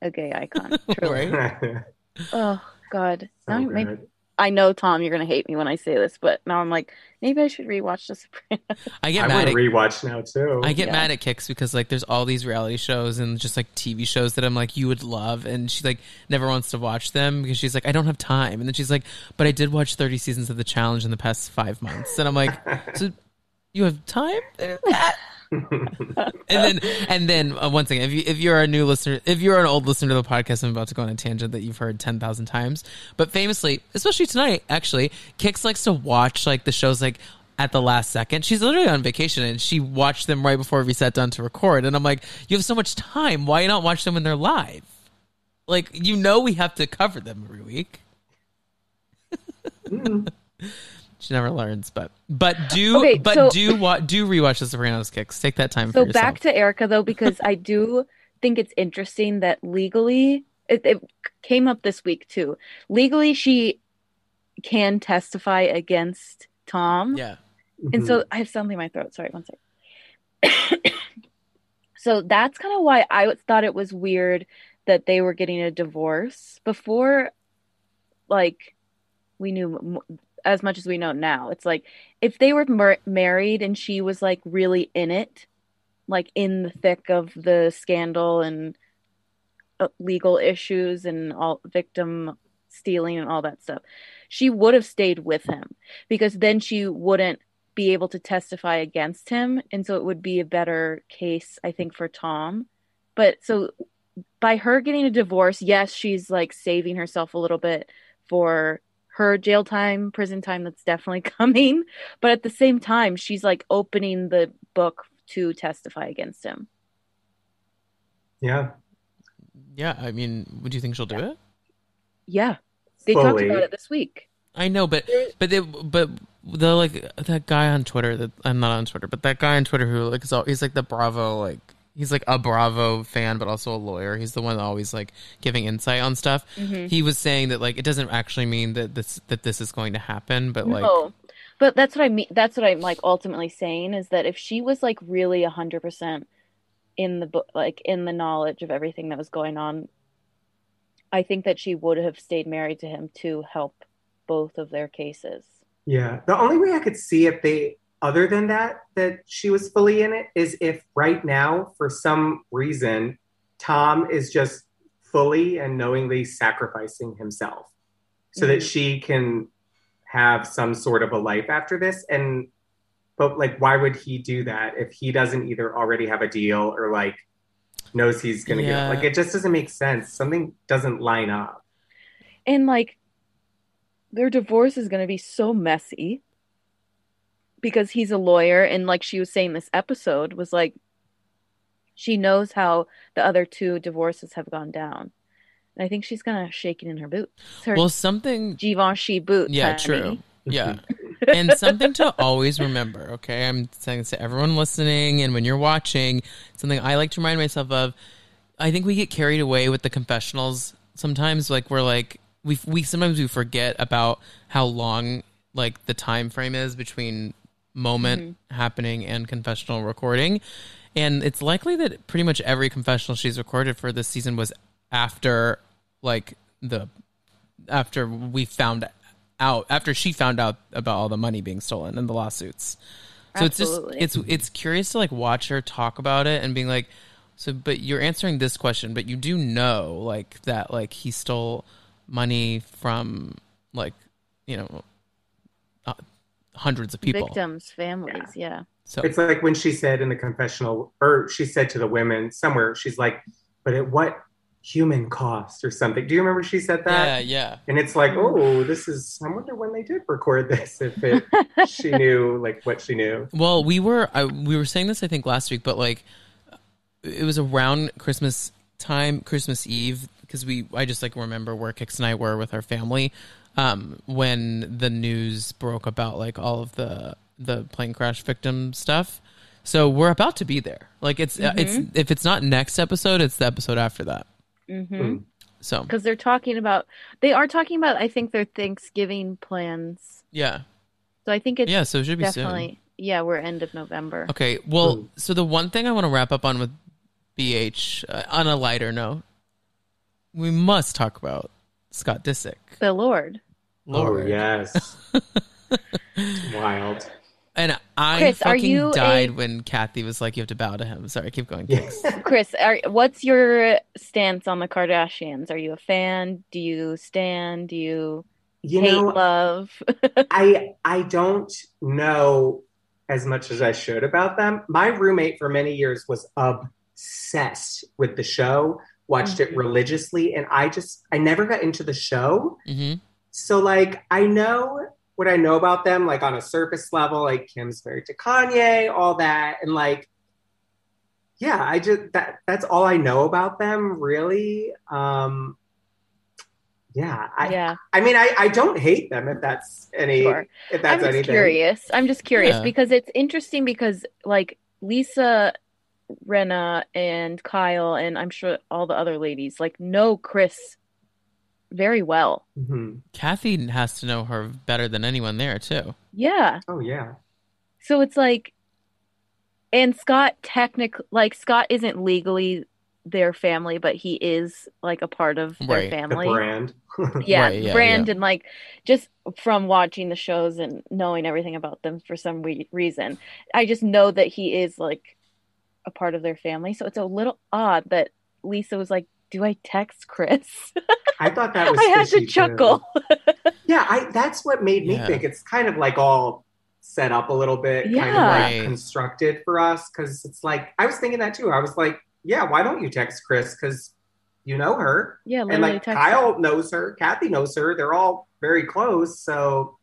B: a gay icon. Truly. right? oh God, so now maybe, I know Tom, you're gonna hate me when I say this, but now I'm like, maybe I should rewatch The Sopranos.
A: I get
C: I
A: mad
C: at rewatch now too.
A: I get yeah. mad at Kix because like there's all these reality shows and just like TV shows that I'm like you would love, and she like never wants to watch them because she's like I don't have time, and then she's like, but I did watch 30 seasons of The Challenge in the past five months, and I'm like, so you have time ah, and then and then uh, once again, if you if you're a new listener, if you're an old listener to the podcast, I'm about to go on a tangent that you've heard ten thousand times. But famously, especially tonight, actually, Kix likes to watch like the shows like at the last second. She's literally on vacation and she watched them right before we sat down to record. And I'm like, you have so much time. Why not watch them when they're live? Like you know we have to cover them every week. mm. She never learns, but but do okay, but so, do what do rewatch the Sopranos Kix. Take that time. So
B: back to Erika though, because I do think it's interesting that legally it, it came up this week too. Legally, she can testify against Tom.
A: Yeah.
B: And so mm-hmm. I have something in my throat. Sorry, one second. so that's kind of why I thought it was weird that they were getting a divorce before. Like we knew as much as we know now. It's like if they were mar- married and she was like really in it, like in the thick of the scandal and uh, legal issues and all victim stealing and all that stuff, she would have stayed with him because then she wouldn't be able to testify against him. And so it would be a better case, I think, for Tom. But so by her getting a divorce, yes, she's like saving herself a little bit for her jail time, prison time that's definitely coming. But at the same time, she's like opening the book to testify against him.
C: Yeah.
A: Yeah. I mean, would you think she'll do it?
B: Yeah. They Fully. talked about it this week.
A: I know, but but they but the like that guy on Twitter that I'm not on Twitter, but that guy on Twitter who like is all, he's like the Bravo like he's like a Bravo fan, but also a lawyer. He's the one always like giving insight on stuff. Mm-hmm. He was saying that like it doesn't actually mean that this that this is going to happen, but like.
B: No. But that's what I mean. That's what I'm like ultimately saying is that if she was like really a hundred percent in the book, like in the knowledge of everything that was going on, I think that she would have stayed married to him to help both of their cases.
C: Yeah, the only way I could see if they other than that that she was fully in it is if right now for some reason Tom is just fully and knowingly sacrificing himself so mm-hmm. that she can have some sort of a life after this and but like why would he do that if he doesn't either already have a deal or like knows he's gonna yeah. get like it just doesn't make sense something doesn't line up
B: and like their divorce is gonna be so messy because he's a lawyer and like she was saying this episode was like she knows how the other two divorces have gone down And I think she's gonna shake it in her boots. Her
A: Well, something
B: Givenchy boots.
A: Yeah,
B: honey.
A: true. Eh? Yeah. and something to always remember, okay? I'm saying to everyone listening and when you're watching, something I like to remind myself of. I think we get carried away with the confessionals sometimes like we're like we we sometimes we forget about how long like the time frame is between moment mm-hmm. happening and confessional recording. And it's likely that pretty much every confessional she's recorded for this season was after like the after we found out after she found out about all the money being stolen and the lawsuits. So
B: Absolutely.
A: it's just it's it's curious to like watch her talk about it and being like so but you're answering this question but you do know like that like he stole money from like you know hundreds of people.
B: Victims, families. Yeah.
A: So
C: It's like when she said in the confessional, or she said to the women somewhere, she's like, but at what human cost or something? Do you remember she said that
A: yeah, yeah.
C: And it's like, mm-hmm. oh, this is, I wonder when they did record this, if it, she knew like what she knew.
A: Well, we were I, we were saying this I think last week, but like it was around Christmas time, Christmas Eve, because we I just like remember where Kix and I were with our family um, when the news broke about like all of the the plane crash victim stuff. So we're about to be there. Like it's uh, it's if it's not next episode, it's the episode after that.
B: Mm-hmm.
A: So
B: Because they're talking about, they are talking about, I think, their Thanksgiving plans.
A: yeah,
B: So I think it's
A: yeah. So it should be soon.
B: yeah, we're end of November.
A: Okay. Well, so the one thing I want to wrap up on with BH uh, on a lighter note, we must talk about Scott Disick.
B: The Lord.
A: Oh, Lord.
C: Oh, yes. Wild.
A: And I
B: Chris, are
A: fucking
B: you a-
A: died when Kathy was like, "You have to bow to him." Sorry, keep going. Kix.
B: Chris, are, what's your stance on the Kardashians? Are you a fan? Do you stand? Do you
C: You
B: hate
C: know,
B: love?
C: I I don't know as much as I should about them. My roommate for many years was obsessed with the show, watched it
B: Mhm.
C: religiously, and I just I never got into the show.
A: Mm-hmm.
C: So like I know what I know about them, like on a surface level, like Kim's married to Kanye, all that, and like yeah, I just that that's all I know about them, really. Um yeah, I
B: yeah,
C: I mean I, I don't hate them if that's any
B: sure.
C: if
B: I'm
C: that's
B: just
C: anything.
B: curious. I'm just curious
A: Yeah.
B: because it's interesting because like Lisa Rinna and Kyle and I'm sure all the other ladies like know Kris very well.
C: Mhm.
A: Kathy has to know her better than anyone there too.
B: Yeah.
C: Oh yeah.
B: So it's like and Scott technic like Scott isn't legally their family, but he is like a part of their
A: Right. The
C: The
B: family.
C: brand.
B: yeah,
A: Right, yeah,
B: brand
A: yeah.
B: and like just from watching the shows and knowing everything about them for some re- reason, I just know that he is like a part of their family. So it's a little odd that Lisa was like, "Do I text Kris?"
C: I thought that was
B: I had
C: fishy,
B: to chuckle.
C: Yeah, I that's what made me
A: Yeah.
C: think it's kind of like all set up a little bit, kind of like
A: Right.
C: constructed for us. Cause it's like I was thinking that too. I was like, yeah, why don't you text Kris? Because you know her.
B: yeah,
C: And like
B: text.
C: Kyle knows her, Kathy knows her. They're all very close. So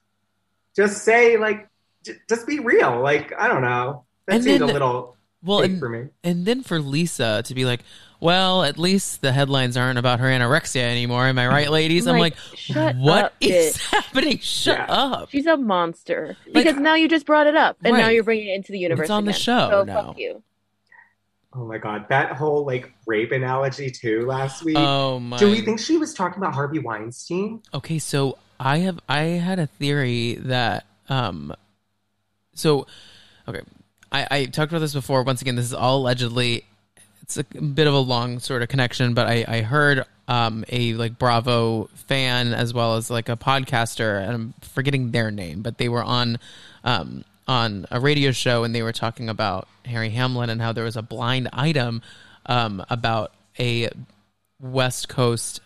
C: just say like j- just be real. Like, I don't know. That
A: And
C: seemed
A: then-
C: a little
A: Well, and,
C: for me.
A: and then for Lisa to be like, "Well, at least the headlines aren't about her anorexia anymore." Am I right, ladies? I'm like,
B: shut
A: "What
B: up,
A: is
B: bitch.
A: happening? Shut
C: Yeah.
A: up!"
B: She's a monster
A: Like-
B: because now you just brought it up and now you're bringing it into the universe.
A: It's on the show
B: so
A: now.
B: fuck you.
C: Oh my god. That whole like rape analogy too last week.
A: Oh my!
C: Do we think she was talking about Harvey Weinstein?
A: Okay, so I have I had a theory that um so okay. I, I talked about this before. Once again, this is all allegedly it's a bit of a long sort of connection, but I, I heard um a like Bravo fan as well as like a podcaster, and I'm forgetting their name, but they were on um on a radio show and they were talking about Harry Hamlin and how there was a blind item um about a West Coast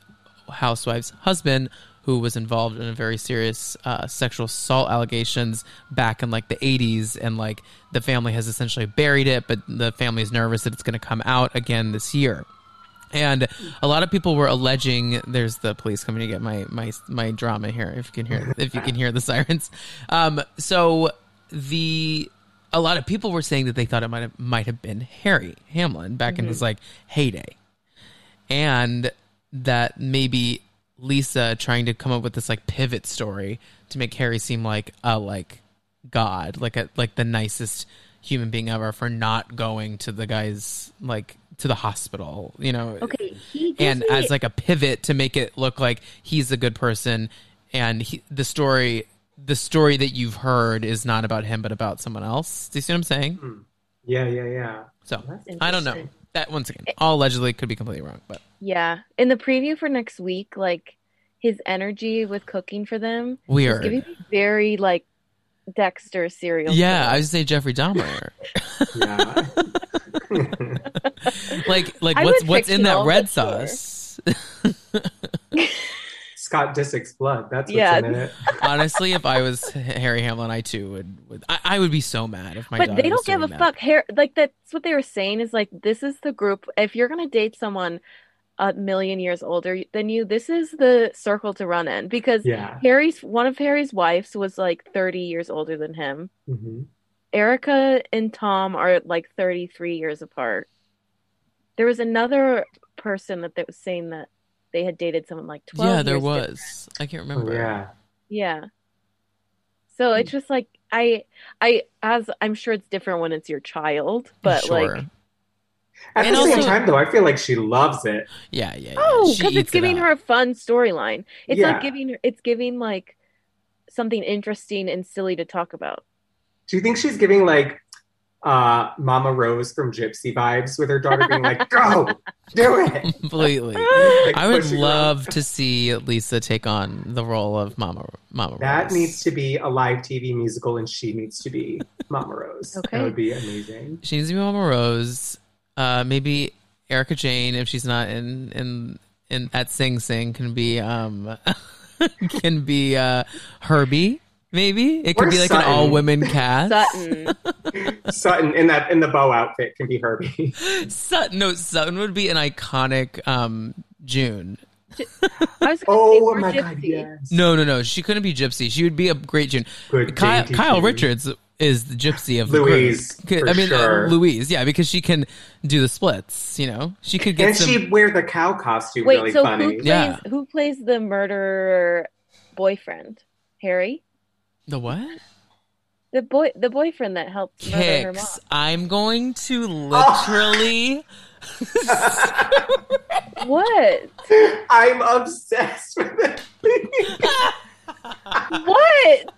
A: housewife's husband who was involved in a very serious uh, sexual assault allegations back in like the 80s and like the family has essentially buried it but the family is nervous that it's going to come out again this year. And a lot of people were alleging there's the police coming to get my my my drama here if you can hear if you can hear the sirens. Um so the a lot of people were saying that they thought it might have might have been Harry Hamlin back in his like heyday. And that maybe Lisa trying to come up with this like pivot story to make Harry seem like a like god, like a like the nicest human being ever for not going to the guy's like to the hospital, you know.
B: Okay, he
A: And
B: me-
A: as like a pivot to make it look like he's a good person and he, the story the story that you've heard is not about him but about someone else. Do you see what I'm saying? Hmm.
C: Yeah, yeah, yeah.
A: So I don't know.
C: Interesting.
A: That once again, eh. all allegedly could be completely wrong, but
B: yeah, in the preview for next week, like his energy with cooking for them is
A: weird.
B: giving me very like Dexter serial.
A: Yeah, I would say Jeffrey Dahmer.
C: Yeah.
A: like, like
B: I
A: what's what's in that red sauce?
C: Scott Disick's blood. That's what's
B: Yeah.
C: in it.
A: Honestly, if I was Harry Hamlin, I too would. would I, I would be so mad if my.
B: but they don't
A: was
B: give a
A: that.
B: fuck. Hair like that's what they were saying is like this is the group. If you're gonna date someone a million years older than you, this is the circle to run in because
C: Yeah.
B: Harry's one of Harry's wives was like 30 years older than him.
C: hmm
B: Erika and Tom are like 33 years apart. There was another person that, that was saying that they had dated someone like 12
A: Yeah, there
B: years different.
A: was. I can't
C: Oh,
A: remember.
C: yeah.
B: Yeah. So it's just like I I as I'm sure it's different when it's your child, but
A: sure.
B: like
C: At
A: And
C: the same time, though, I feel like she loves it.
A: yeah, yeah. yeah.
B: oh, because it's giving
A: up.
B: her a fun storyline. It's
C: Yeah.
B: not giving her it's giving like something interesting and silly to talk about.
C: Do you think she's giving like uh, Mama Rose from Gypsy vibes with her daughter being like, "Go, do it"?
A: completely.
C: Like,
A: I would love to see Lisa take on the role of Mama Mama Rose.
C: That
A: Rose.
C: needs to be a live TV musical, and she needs to be Mama Rose.
B: Okay.
C: That would be amazing.
A: She needs to be Mama Rose. Uh, maybe Erika Jayne, if she's not in in in at Sing Sing, can be um can be uh Herbie. Maybe it could
C: Or
A: be like
C: Sutton.
A: an all women cast.
B: Sutton.
C: Sutton in that in the bow outfit can be Herbie.
A: Sutton, no, Sutton would be an iconic um June.
B: I was gonna say
C: oh my
B: gypsy.
C: god, yes.
A: No, no, no. She couldn't be Gypsy. She would be a great June.
C: Good
A: Kyle,
C: dainty
A: Kyle Richards is the Gypsy of
C: Louise,
A: the group.
C: for
A: I mean, uh. Louise, yeah, because she can do the splits. You know, she could get
C: And
A: some.
C: she'd wear the cow costume
B: Wait,
C: really
B: so
C: funny.
B: who plays
A: Yeah.
B: who plays the murderer boyfriend? Harry?
A: The what?
B: The boy the boyfriend that helped murder her mom.
A: Kix. I'm going to literally.
B: What?
C: I'm obsessed with it.
B: What?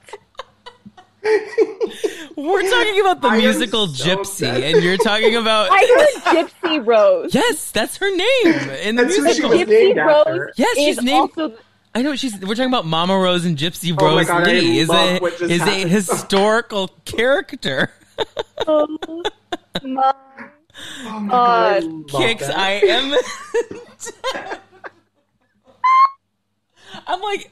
A: We're talking about the
C: I
A: musical
C: so
A: Gypsy,
C: obsessed.
A: and you're talking about.
B: I heard Gypsy Rose.
A: yes, that's her name in the
C: That's who she
A: musical.
C: was
B: Gypsy
C: named
B: Rose
C: after.
A: Yes, she's named-
B: also
A: I know she's. We're talking about Mama Rose and Gypsy
C: Oh
A: Rose
C: God, I
A: Lee. Is
C: love
A: a
C: what just
A: is a historical character.
B: oh my
C: Oh my
B: God.
C: god, I
A: Kix.
C: that.
A: I am. I'm like,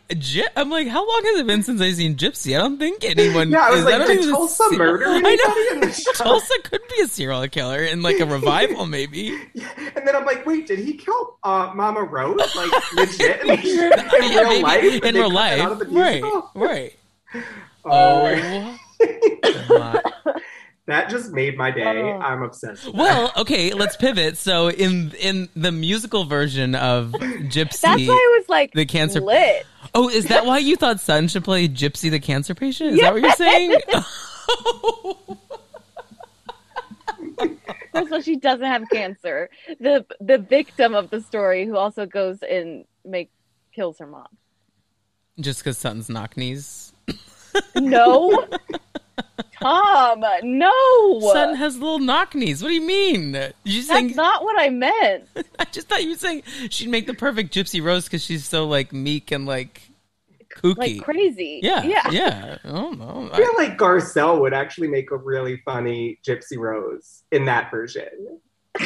A: I'm like, how long has it been since I've seen Gypsy? I don't think anyone.
C: Yeah, I was
A: is-
C: like, did
A: think it's a
C: Tulsa murder
A: I know.
C: in the show?
A: Tulsa could be a serial killer in like a revival, maybe.
C: And then I'm like, wait, did he kill uh, Mama Rose? Like legit in,
A: Yeah,
C: real
A: maybe
C: life?
A: In real life,
C: out of the
A: right? Right.
C: Oh,
A: Oh. My
C: that just made my day.
B: Oh.
C: I'm obsessed. With
A: Well, okay, let's pivot. So in in the musical version of Gypsy,
B: That's why I was like
A: the cancer-
B: lit.
A: oh, is that why you thought Sutton should play Gypsy the cancer patient? Is that what you're saying?
B: First of all, she doesn't have cancer. The the victim of the story who also goes and make kills her mom.
A: Just because Sutton's knock knees.
B: No. Tom, no.
A: Sutton has little knock knees. What do you mean? You
B: That's
A: saying?
B: not what I meant.
A: I just thought you were saying she'd make the perfect Gypsy Rose because she's so like meek and like kooky.
B: Like crazy.
A: yeah,
B: Yeah.
A: yeah. Oh no.
C: I feel like Garcelle would actually make a really funny Gypsy Rose in that version.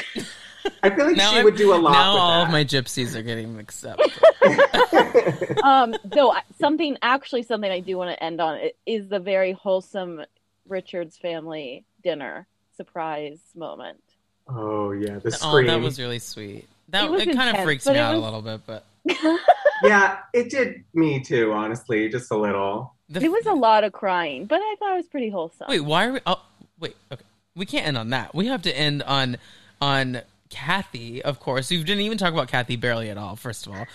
C: I feel like
A: Now
C: she
A: I'm-
C: would do a lot
A: now
C: with
A: all
C: that.
A: of my gypsies are getting mixed up.
B: Um, though something actually something I do want to end on i- is the very wholesome Richards family dinner surprise moment.
C: oh yeah, the
A: oh, that was really sweet. That
B: It was
A: it, kind of freaks me
B: it
A: out a little bit, but
C: yeah, it did me too. Honestly, just a little.
A: the,
B: It was a lot of crying, but I thought it was pretty wholesome.
A: wait. Why are we? Oh, wait. Okay, we can't end on that. We have to end on on Kathy, of course. We didn't even talk about Kathy barely at all. First of all,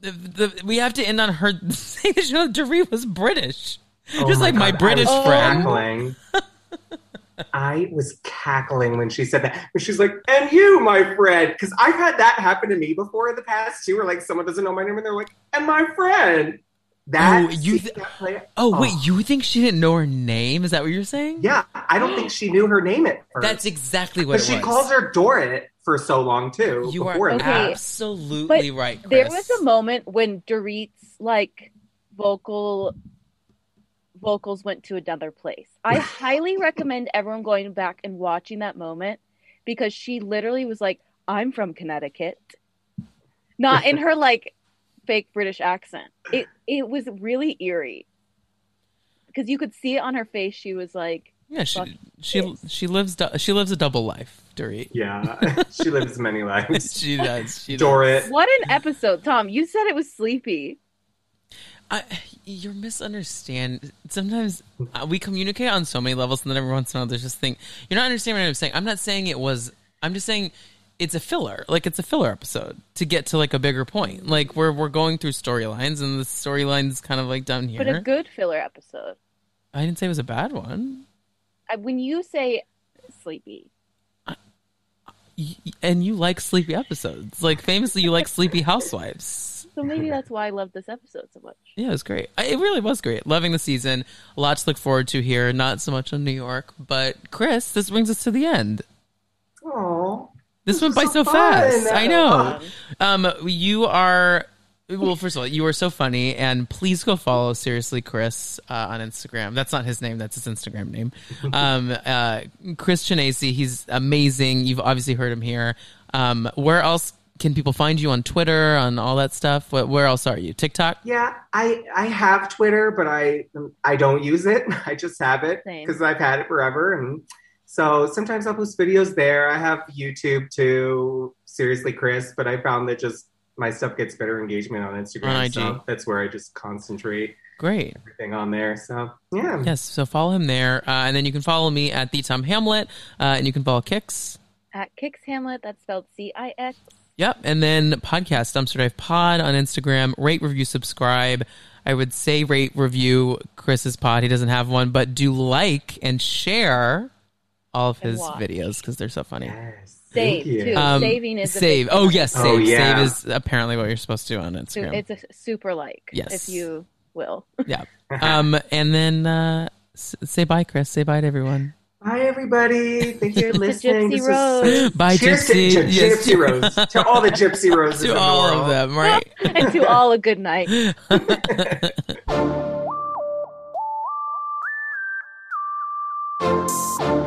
A: the, the, we have to end on her saying that Dorit was British,
C: Oh
A: just like my British
C: I
A: friend.
C: I was cackling when she said that. And she's like, and you, my friend. Because I've had that happen to me before in the past too, where like someone doesn't know my name and they're like, and my friend. That
A: Oh, you th-
C: play-
A: Oh wait, you think she didn't know her name? Is that what you're saying?
C: Yeah, I don't think she knew her name at first.
A: That's exactly what
C: But she
A: was.
C: calls her Dorit for so long too.
A: You are
C: before that.
B: Okay.
A: absolutely right.
B: There was a moment when Dorit's like vocal vocals went to another place. I highly recommend everyone going back and watching that moment because she literally was like, "I'm from Connecticut," not in her like fake British accent. It it was really eerie because you could see it on her face. She was like,
A: Yeah, she she
B: this.
A: she lives she lives a double life, Dorit.
C: Yeah, she lives many lives.
A: she does. She does.
C: Dorit.
B: "What an episode, Tom! You said it was sleepy."
A: I, you're misunderstand. Sometimes uh, we communicate on so many levels, and then every once in a while there's this thing. You're not understanding what I'm saying. I'm not saying it was. I'm just saying it's a filler. Like it's a filler episode to get to like a bigger point. Like we're we're going through storylines, and the storyline's kind of like down here.
B: But a good filler episode.
A: I didn't say it was a bad one.
B: I- When you say sleepy,
A: And you like sleepy episodes. Like famously, you like Sleepy Housewives.
B: so maybe that's why I love this episode so much.
A: Yeah, it was great. It really was great. Loving the season. A lot to look forward to here. Not so much on New York, but Chris, this brings us to the end.
C: Oh,
A: This went by so,
C: so
A: fast. I know. Um, you are. Well, first of all, you are so funny, and please go follow Seriously Chris uh, on Instagram. That's not his name; that's his Instagram name. Um, uh, Chris Chinesi, he's amazing. You've obviously heard him here. Um, where else can people find you on Twitter, on all that stuff? Where, where else are you? TikTok?
C: Yeah, I I have Twitter, but I I don't use it. I just have it because I've had it forever, and so sometimes I'll post videos there. I have YouTube too. Seriously, Chris, but I found that just my stuff gets better engagement on Instagram.
A: On IG.
C: So that's where I just concentrate
A: Great.
C: everything on there. So yeah,
A: Yes. So follow him there, uh, and then you can follow me at the Tom Hamlet, uh, and you can follow Kix.
B: At Kix Hamlet, that's spelled C I X.
A: Yep. And then podcast, Dumpster Dive Pod on Instagram. Rate, review, subscribe. I would say rate, review Chris's pod. He doesn't have one, but do like and share all of his videos because they're so funny.
C: yes,
B: Save, too.
A: Um,
B: Saving is a
A: save.
B: big
A: Oh
B: thing.
A: yes,
C: Oh,
A: save.
C: yeah.
A: Save is apparently what you're supposed to do on Instagram.
B: It's a super like,
A: Yes.
B: if you will.
A: yeah. Um, and then uh, say bye, Chris. Say bye to everyone.
C: Bye, everybody. Thank you for listening.
B: Gypsy Rose.
C: such-
A: Bye,
C: Cheers
A: Gypsy.
C: to
A: Yes.
C: Gypsy Rose. To all the Gypsy Roses in
A: To
C: the
A: all
C: world.
A: of them, right?
B: and to all a good night.
C: Bye.